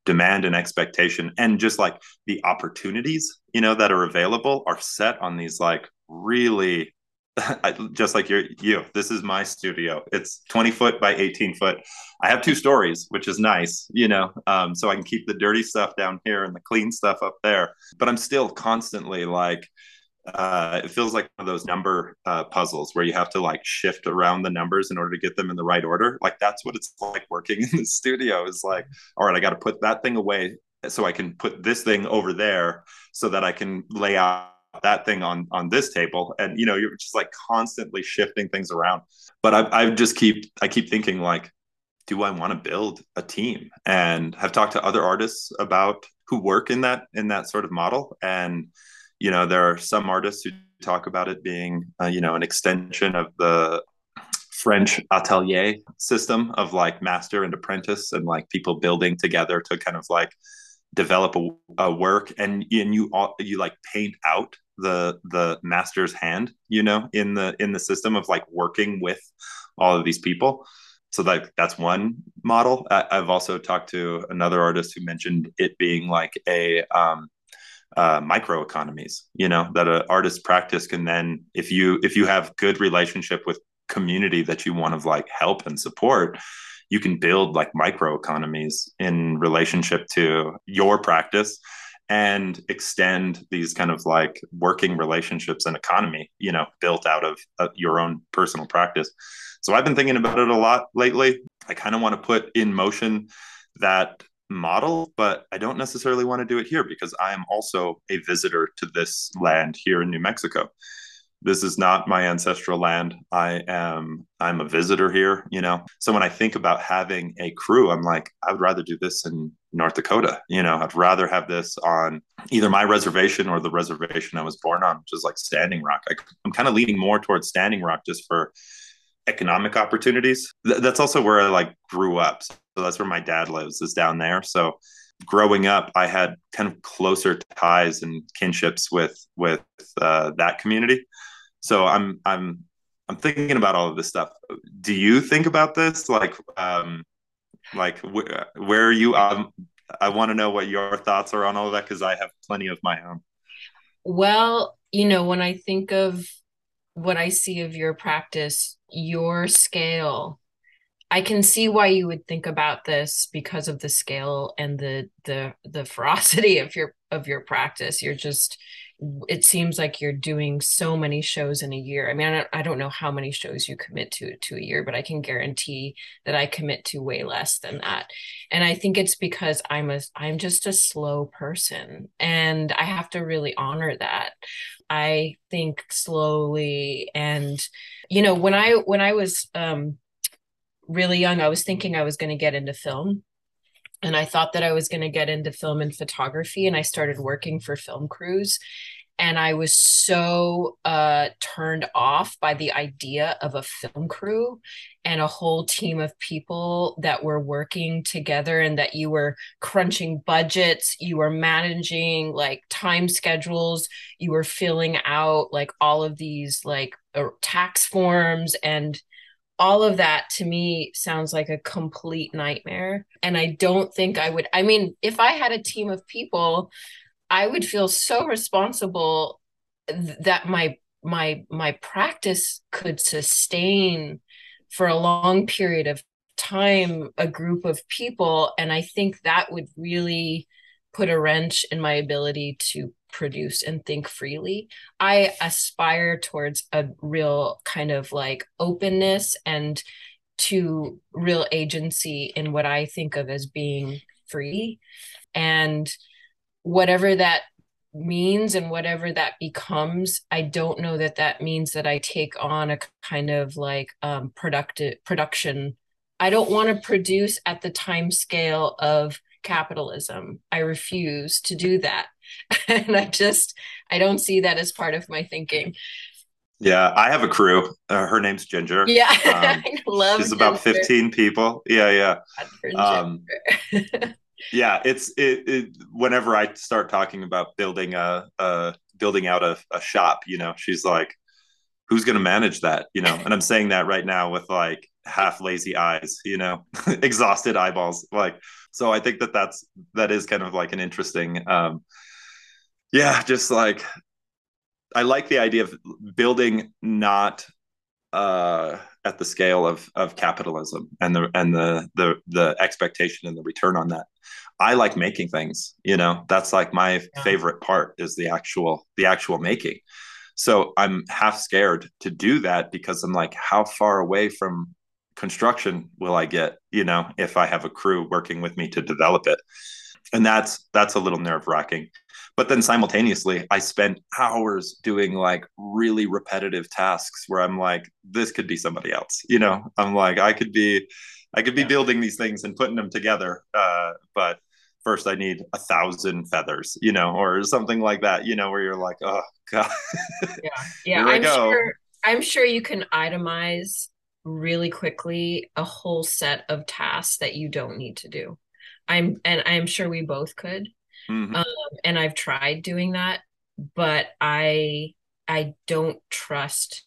demand and expectation and just like the opportunities, you know, that are available are set on these like really I, just like you you this is my studio. It's 20 foot by 18 foot. I have two stories which is nice you know um, so i can keep the dirty stuff down here and the clean stuff up there. But i'm still constantly like uh, it feels like one of those number uh, puzzles where you have to like shift around the numbers in order to get them in the right order. Like that's what it's like working in the studio is like all right i got to put that thing away so i can put this thing over there so that i can lay out that thing on on this table. And you know you're just like constantly shifting things around. But i, I just keep i keep thinking like do i want to build a team? And have talked to other artists about who work in that in that sort of model. And you know there are some artists who talk about it being uh, you know an extension of the French atelier system of like master and apprentice and like people building together to kind of like develop a, a work. And and you all you like paint out the the master's hand you know in the in the system of like working with all of these people. So like that's one model. I, have also talked to another artist who mentioned it being like a um uh, micro economies you know that an artist practice can then if you if you have good relationship with community that you want to like help and support you can build like micro economies in relationship to your practice and extend these kind of like working relationships and economy you know built out of uh, your own personal practice. So i've been thinking about it a lot lately. I kind of want to put in motion that model but i don't necessarily want to do it here because i am also a visitor to this land here in new mexico. This is not my ancestral land. I am i'm a visitor here you know? So when i think about having a crew i'm like i would rather do this in north dakota you know i'd rather have this on either my reservation or the reservation i was born on which is like standing rock. I, i'm kind of leaning more towards standing rock just for economic opportunities. Th- that's also where i like grew up. So that's where my dad lives is down there. So growing up i had kind of closer ties and kinships with with uh, that community. So i'm i'm i'm thinking about all of this stuff. Do you think about this? Like um like wh- where are you um, i want to know what your thoughts are on all of that because i have plenty of my own well you know when i think of what i see of your practice your scale I can see why you would think about this because of the scale and the the the ferocity of your of your practice. You're just it seems like you're doing so many shows in a year. I mean, I don't, I don't know how many shows you commit to to a year, but I can guarantee that I commit to way less than that. And I think it's because I'm a I'm just a slow person and I have to really honor that. I think slowly and you know, when I when I was um really young, I was thinking I was going to get into film and I thought that I was going to get into film and photography. And I started working for film crews. And I was so uh, turned off by the idea of a film crew and a whole team of people that were working together and that you were crunching budgets, you were managing like time schedules, you were filling out like all of these like uh, tax forms and all of that to me sounds like a complete nightmare. And I don't think I would, I mean, if I had a team of people, I would feel so responsible that my my my practice could sustain for a long period of time a group of people and i think that would really put a wrench in my ability to produce and think freely. I aspire towards a real kind of like openness and to real agency in what I think of as being free. And whatever that means and whatever that becomes, I don't know that that means that I take on a kind of like um, productive production. I don't want to produce at the time scale of capitalism. I refuse to do that. and I just, I don't see that as part of my thinking. Yeah, I have a crew. Uh, her name's Ginger. Yeah, um, I love. She's about fifteen people. Yeah, yeah. Um, yeah, it's it, it, Whenever I start talking about building a, a building out a, a shop, you know, she's like, "Who's going to manage that?" You know, and I'm saying that right now with like half lazy eyes, you know, exhausted eyeballs. Like, so I think that that's that is kind of like an interesting um yeah just like i like the idea of building not uh at the scale of of capitalism and the and the the the expectation and the return on that i like making things you know that's like my yeah. favorite part is the actual the actual making so i'm half scared to do that because i'm like how far away from construction will I get, you know, if I have a crew working with me to develop it? And that's that's a little nerve wracking. But then simultaneously, I spent hours doing like really repetitive tasks where I'm like, this could be somebody else. You know, I'm like, I could be, I could be yeah. building these things and putting them together. Uh, but first I need a thousand feathers, you know, or something like that, you know, where you're like, oh god. yeah. Yeah. I'm go. sure I'm sure you can itemize really quickly a whole set of tasks that you don't need to do. I'm and I'm sure we both could. Mm-hmm. Um, and I've tried doing that, but I I don't trust.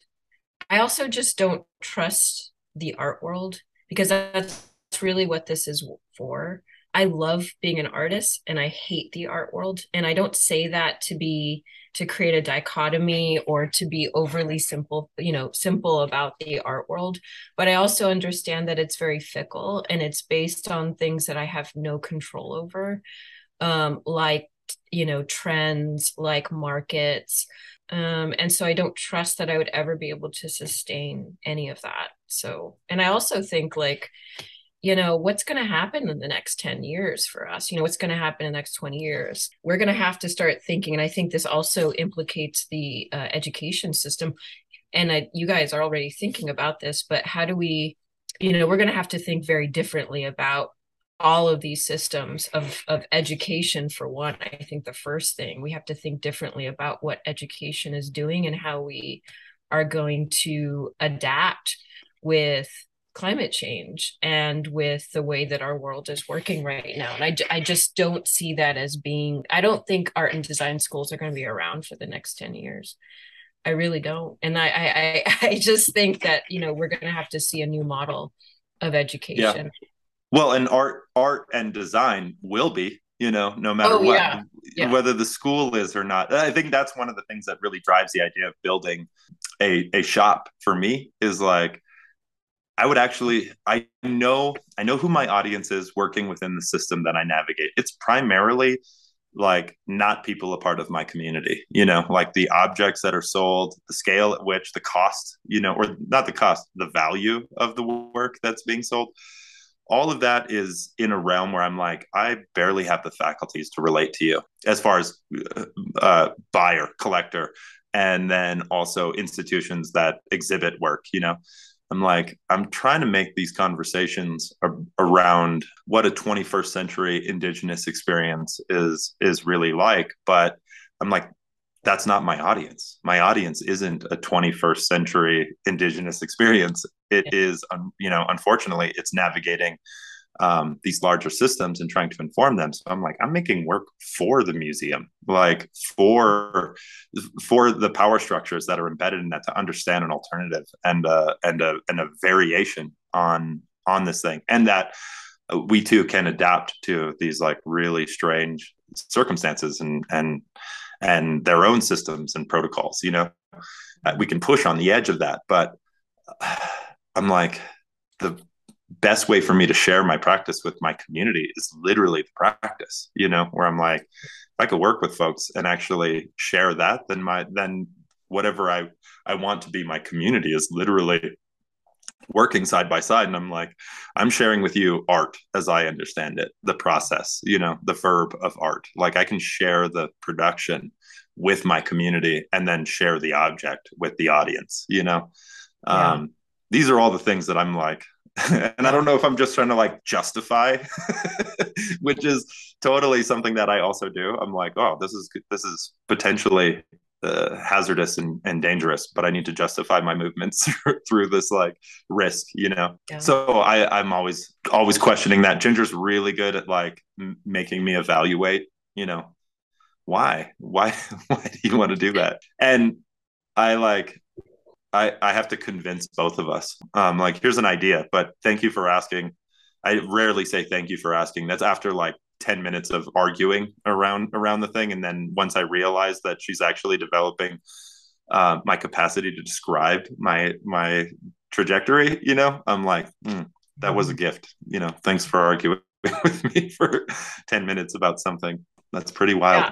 I also just don't trust the art world because that's really what this is for. I love being an artist and I hate the art world. And I don't say that to be to create a dichotomy or to be overly simple, you know, simple about the art world. But I also understand that it's very fickle and it's based on things that I have no control over, um, like, you know, trends, like markets. Um, and so I don't trust that I would ever be able to sustain any of that. So, and I also think like, you know what's going to happen in the next 10 years for us? You know what's going to happen in the next 20 years? We're going to have to start thinking and i think this also implicates the uh, education system. And I, you guys are already thinking about this but how do we you know we're going to have to think very differently about all of these systems of of education for one i think the first thing. We have to think differently about what education is doing and how we are going to adapt with climate change and with the way that our world is working right now. And I, I just don't see that as being, I don't think art and design schools are going to be around for the next 10 years. I really don't. And I, I, I just think that, you know, we're going to have to see a new model of education. Yeah. Well, and art, art and design will be, you know, no matter oh, what, yeah. Yeah. whether the school is or not. I think that's one of the things that really drives the idea of building a, a shop for me is like, I would actually I know I know who my audience is working within the system that I navigate. It's primarily like not people a part of my community, you know, like the objects that are sold, the scale at which the cost, you know, or not the cost, the value of the work that's being sold. All of that is in a realm where I'm like, I barely have the faculties to relate to you as far as uh, buyer, collector, and then also institutions that exhibit work, you know. I'm like, I'm trying to make these conversations around what a 21st century indigenous experience is is really like. But I'm like, that's not my audience. My audience isn't a 21st century indigenous experience. It is, you know, unfortunately, it's navigating um, these larger systems and trying to inform them. So I'm like, I'm making work for the museum, like for for the power structures that are embedded in that to understand an alternative and uh, and a and a variation on on this thing, and that we too can adapt to these like really strange circumstances and and and their own systems and protocols. You know, uh, we can push on the edge of that, but I'm like the best way for me to share my practice with my community is literally the practice you know where i'm like if i could work with folks and actually share that then my then whatever i i want to be my community is literally working side by side. And i'm like i'm sharing with you art as i understand it the process you know the verb of art. Like i can share the production with my community and then share the object with the audience you know? Yeah. um these are all the things that i'm like and I don't know if I'm just trying to like justify, which is totally something that I also do. I'm like, oh, this is this is potentially uh, hazardous and, and dangerous, but I need to justify my movements through this like risk, you know. Yeah. So I I'm always always questioning that. Ginger's really good at like m- making me evaluate, you know, why why why do you want to do that? And I like I, I have to convince both of us. Um, like, here's an idea, but thank you for asking. I rarely say thank you for asking. That's after like 10 minutes of arguing around around the thing. And then once I realize that she's actually developing uh, my capacity to describe my my trajectory, you know, I'm like, mm, that was a mm-hmm. gift. You know, thanks for arguing with me for 10 minutes about something. That's pretty wild. Yeah.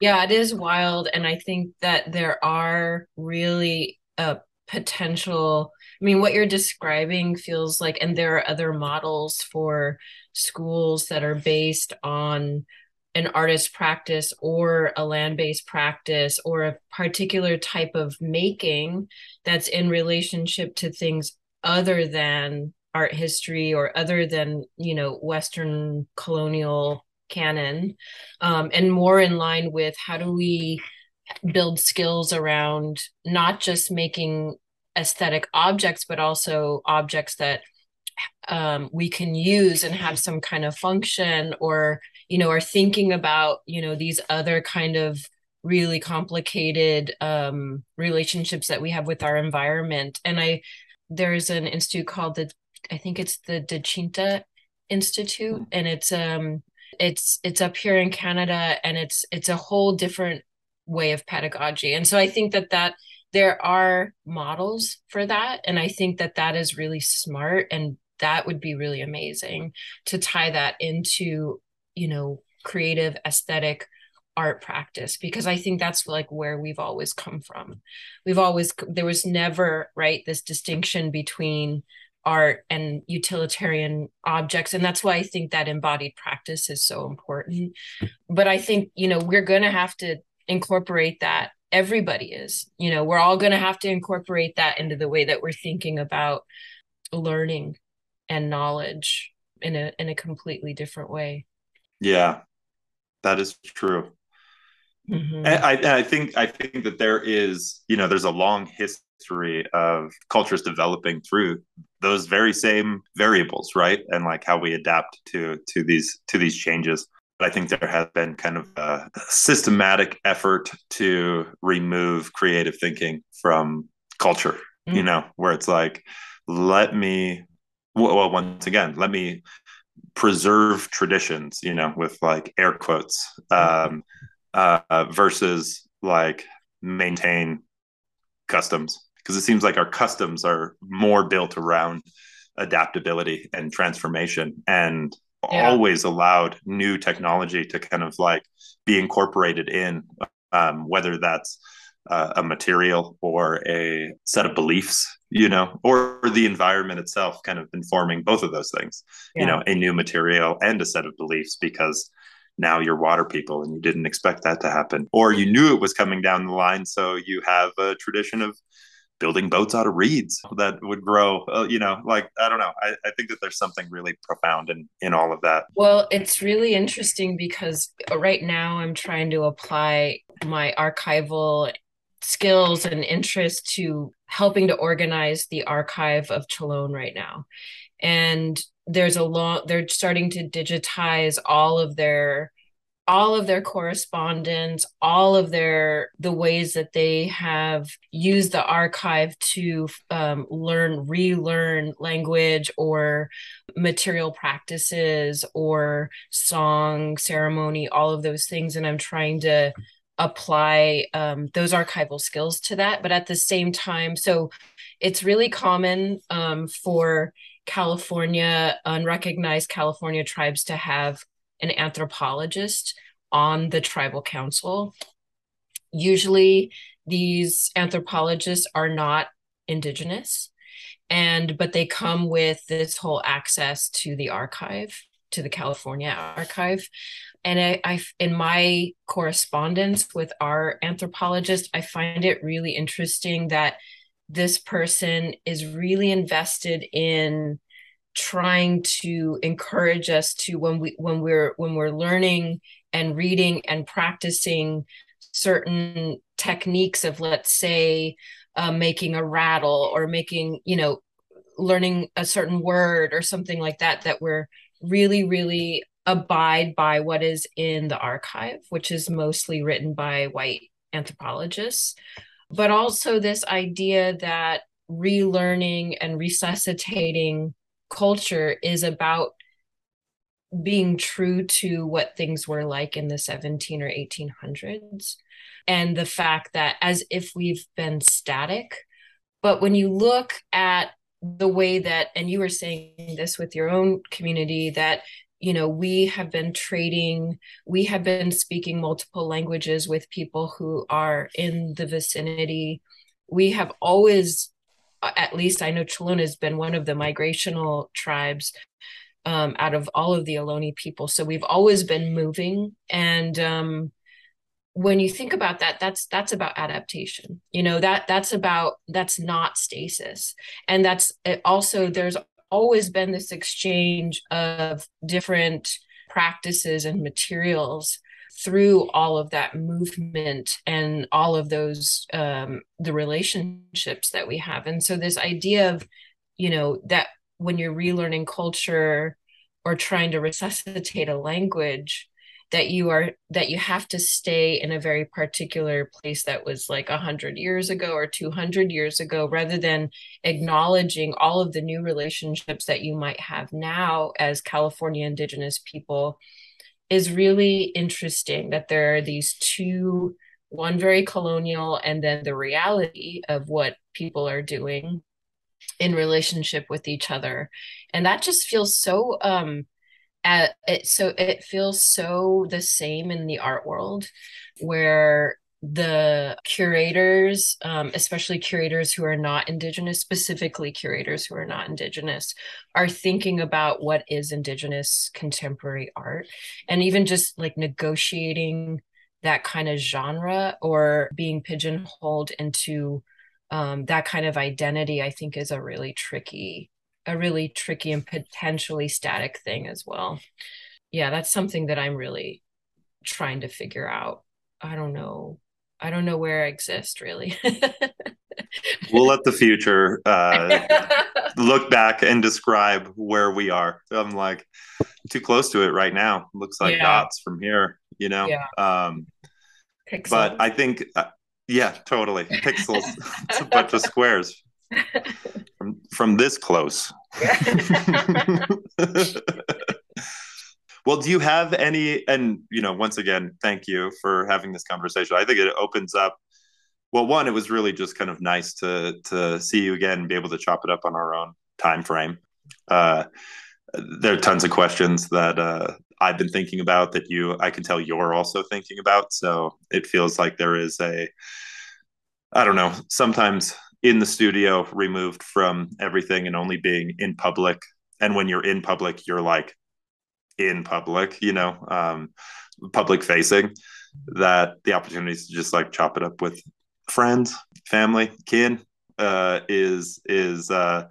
Yeah, it is wild. And I think that there are really uh, potential i mean what you're describing feels like and there are other models for schools that are based on an artist practice or a land-based practice or a particular type of making that's in relationship to things other than art history or other than you know western colonial canon um, and more in line with how do we build skills around not just making aesthetic objects but also objects that um, we can use and have some kind of function or you know are thinking about you know these other kind of really complicated um, relationships that we have with our environment and i there's an institute called the i think it's the Dechinta institute mm-hmm. and it's um it's it's up here in canada and it's it's a whole different way of pedagogy and so i think that that there are models for that and i think that that is really smart and that would be really amazing to tie that into you know creative aesthetic art practice because i think that's like where we've always come from. We've always there was never right this distinction between art and utilitarian objects and that's why i think that embodied practice is so important. But i think you know we're going to have to incorporate that. Everybody is you know we're all going to have to incorporate that into the way that we're thinking about learning and knowledge in a in a completely different way. Yeah that is true. Mm-hmm. I, I think i think that there is you know there's a long history of cultures developing through those very same variables right? And like how we adapt to to these to these changes I think there has been kind of a systematic effort to remove creative thinking from culture, mm. you know, where it's like, let me, well, once again, let me preserve traditions, you know, with like air quotes, um, uh, versus like maintain customs. Because it seems like our customs are more built around adaptability and transformation. And yeah. always allowed new technology to kind of like be incorporated in, um, whether that's uh, a material or a set of beliefs, you know, or the environment itself, kind of informing both of those things, yeah. you know, a new material and a set of beliefs because now you're water people and you didn't expect that to happen or you knew it was coming down the line so you have a tradition of building boats out of reeds that would grow uh, you know like i don't know. I, I think that there's something really profound in in all of that. Well it's really interesting because right now i'm trying to apply my archival skills and interest to helping to organize the archive of Cholon right now. And there's a long they're starting to digitize all of their all of their correspondence all of their the ways that they have used the archive to um, learn relearn language or material practices or song ceremony all of those things. And i'm trying to apply um, those archival skills to that. But at the same time so it's really common um, for california unrecognized california tribes to have an anthropologist on the tribal council. Usually, these anthropologists are not indigenous and but they come with this whole access to the archive to the california archive and I, I in my correspondence with our anthropologist i find it really interesting that this person is really invested in trying to encourage us to when we when we're when we're learning and reading and practicing certain techniques of let's say uh, making a rattle or making you know learning a certain word or something like that that we're really really abide by what is in the archive which is mostly written by white anthropologists. But also this idea that relearning and resuscitating culture is about being true to what things were like in the 17 or 1800s and the fact that as if we've been static but when you look at the way that and you were saying this with your own community that you know we have been trading we have been speaking multiple languages with people who are in the vicinity. We have always at least I know Cholona has been one of the migrational tribes um, out of all of the Ohlone people. So we've always been moving. And um, when you think about that, that's that's about adaptation. You know that that's about that's not stasis, and that's also there's always been this exchange of different practices and materials through all of that movement and all of those um, the relationships that we have. And so this idea of you know that when you're relearning culture or trying to resuscitate a language that you are that you have to stay in a very particular place that was like 100 years ago or 200 years ago rather than acknowledging all of the new relationships that you might have now as california indigenous people is really interesting that there are these two one very colonial and then the reality of what people are doing in relationship with each other. And that just feels so um at it so it feels so the same in the art world where the curators um, especially curators who are not indigenous specifically curators who are not indigenous are thinking about what is indigenous contemporary art and even just like negotiating that kind of genre or being pigeonholed into um, that kind of identity i think is a really tricky a really tricky and potentially static thing as well. Yeah, that's something that I'm really trying to figure out. I don't know. I don't know where I exist really. we'll let the future uh, look back and describe where we are. I'm like too close to it right now. Looks like yeah. dots from here, you know. Yeah. Um, but I think, uh, yeah, totally. Pixels. it's a bunch of squares from from this close. Well, do you have any? And you know, once again, thank you for having this conversation. I think it opens up. Well, one, it was really just kind of nice to to see you again and be able to chop it up on our own time frame. Uh, there are tons of questions that uh, I've been thinking about that you I can tell you're also thinking about. So it feels like there is a I don't know. Sometimes in the studio, removed from everything and only being in public. And when you're in public, you're like in public, you know, um, public facing. That the opportunities to just like chop it up with friends, family, kin uh, is is uh,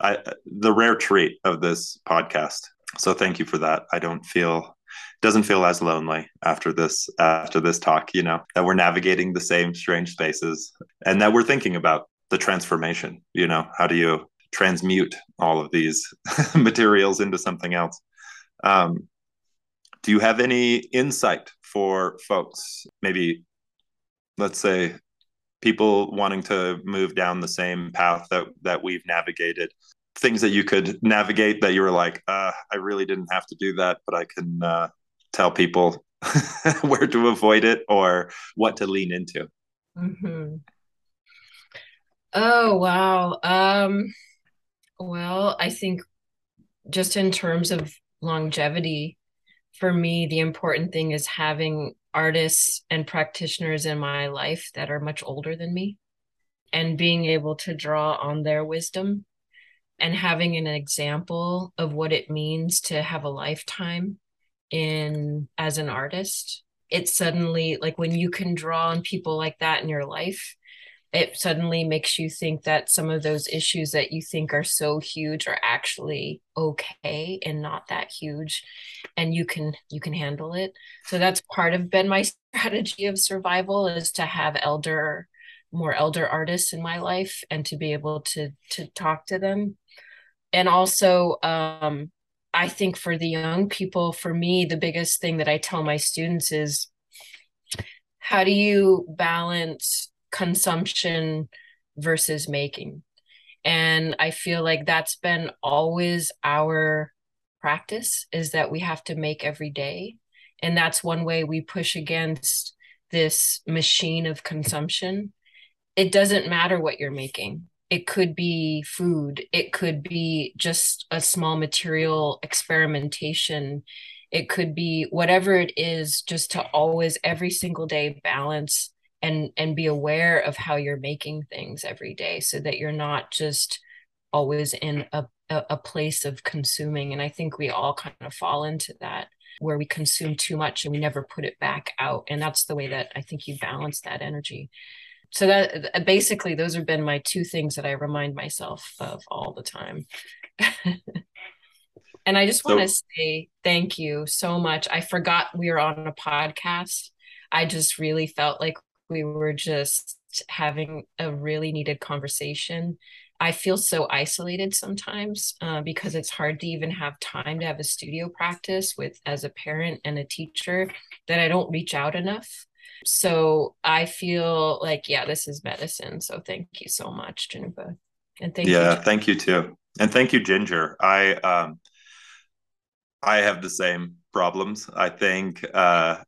I, the rare treat of this podcast. So thank you for that. I don't feel doesn't feel as lonely after this after this talk you know that we're navigating the same strange spaces and that we're thinking about the transformation you know how do you transmute all of these materials into something else um, do you have any insight for folks maybe let's say people wanting to move down the same path that that we've navigated things that you could navigate that you were like uh, i really didn't have to do that but i can uh, tell people where to avoid it or what to lean into mm-hmm. Oh, wow. Um, well, I think just in terms of longevity, for me, the important thing is having artists and practitioners in my life that are much older than me and being able to draw on their wisdom and having an example of what it means to have a lifetime in as an artist. It's suddenly like when you can draw on people like that in your life, it suddenly makes you think that some of those issues that you think are so huge are actually okay and not that huge and you can you can handle it. So that's part of been my strategy of survival is to have elder more elder artists in my life and to be able to to talk to them. And also um i think for the young people for me the biggest thing that i tell my students is how do you balance consumption versus making. And I feel like that's been always our practice is that we have to make every day. And that's one way we push against this machine of consumption. It doesn't matter what you're making. It could be food, it could be just a small material experimentation. It could be whatever it is, just to always every single day balance and and be aware of how you're making things every day so that you're not just always in a a place of consuming and i think we all kind of fall into that where we consume too much and we never put it back out and that's the way that i think you balance that energy so that uh, basically those have been my two things that i remind myself of all the time And I just want to so, say thank you so much. I forgot we were on a podcast. I just really felt like we were just having a really needed conversation. I feel so isolated sometimes uh, because it's hard to even have time to have a studio practice with as a parent and a teacher that I don't reach out enough. So I feel like yeah, this is medicine. So thank you so much, Cannupa, and thank yeah, you. Yeah, thank you too, and thank you, Ginger. I um, I have the same problems. I think uh,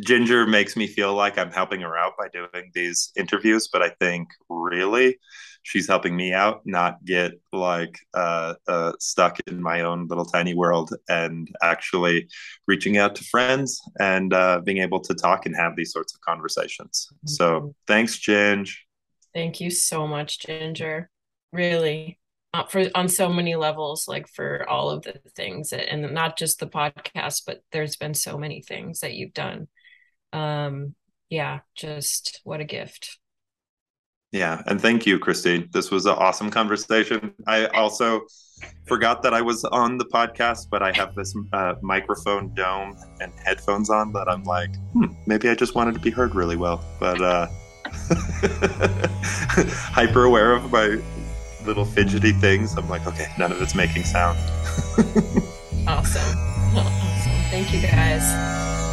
Ginger makes me feel like I'm helping her out by doing these interviews, but I think really she's helping me out, not get like uh, uh, stuck in my own little tiny world and actually reaching out to friends and uh, being able to talk and have these sorts of conversations. Mm-hmm. So thanks, Ginger. Thank you so much, Ginger. Really. Uh, for on so many levels like for all of the things and not just the podcast but there's been so many things that you've done. Um yeah just what a gift. Yeah and thank you christine. This was an awesome conversation. I also forgot that i was on the podcast but i have this uh, microphone dome and headphones on that i'm like hmm, maybe i just wanted to be heard really well. But uh hyper aware of my little fidgety things. I'm like, okay, none of it's making sound. awesome. Awesome. Thank you guys.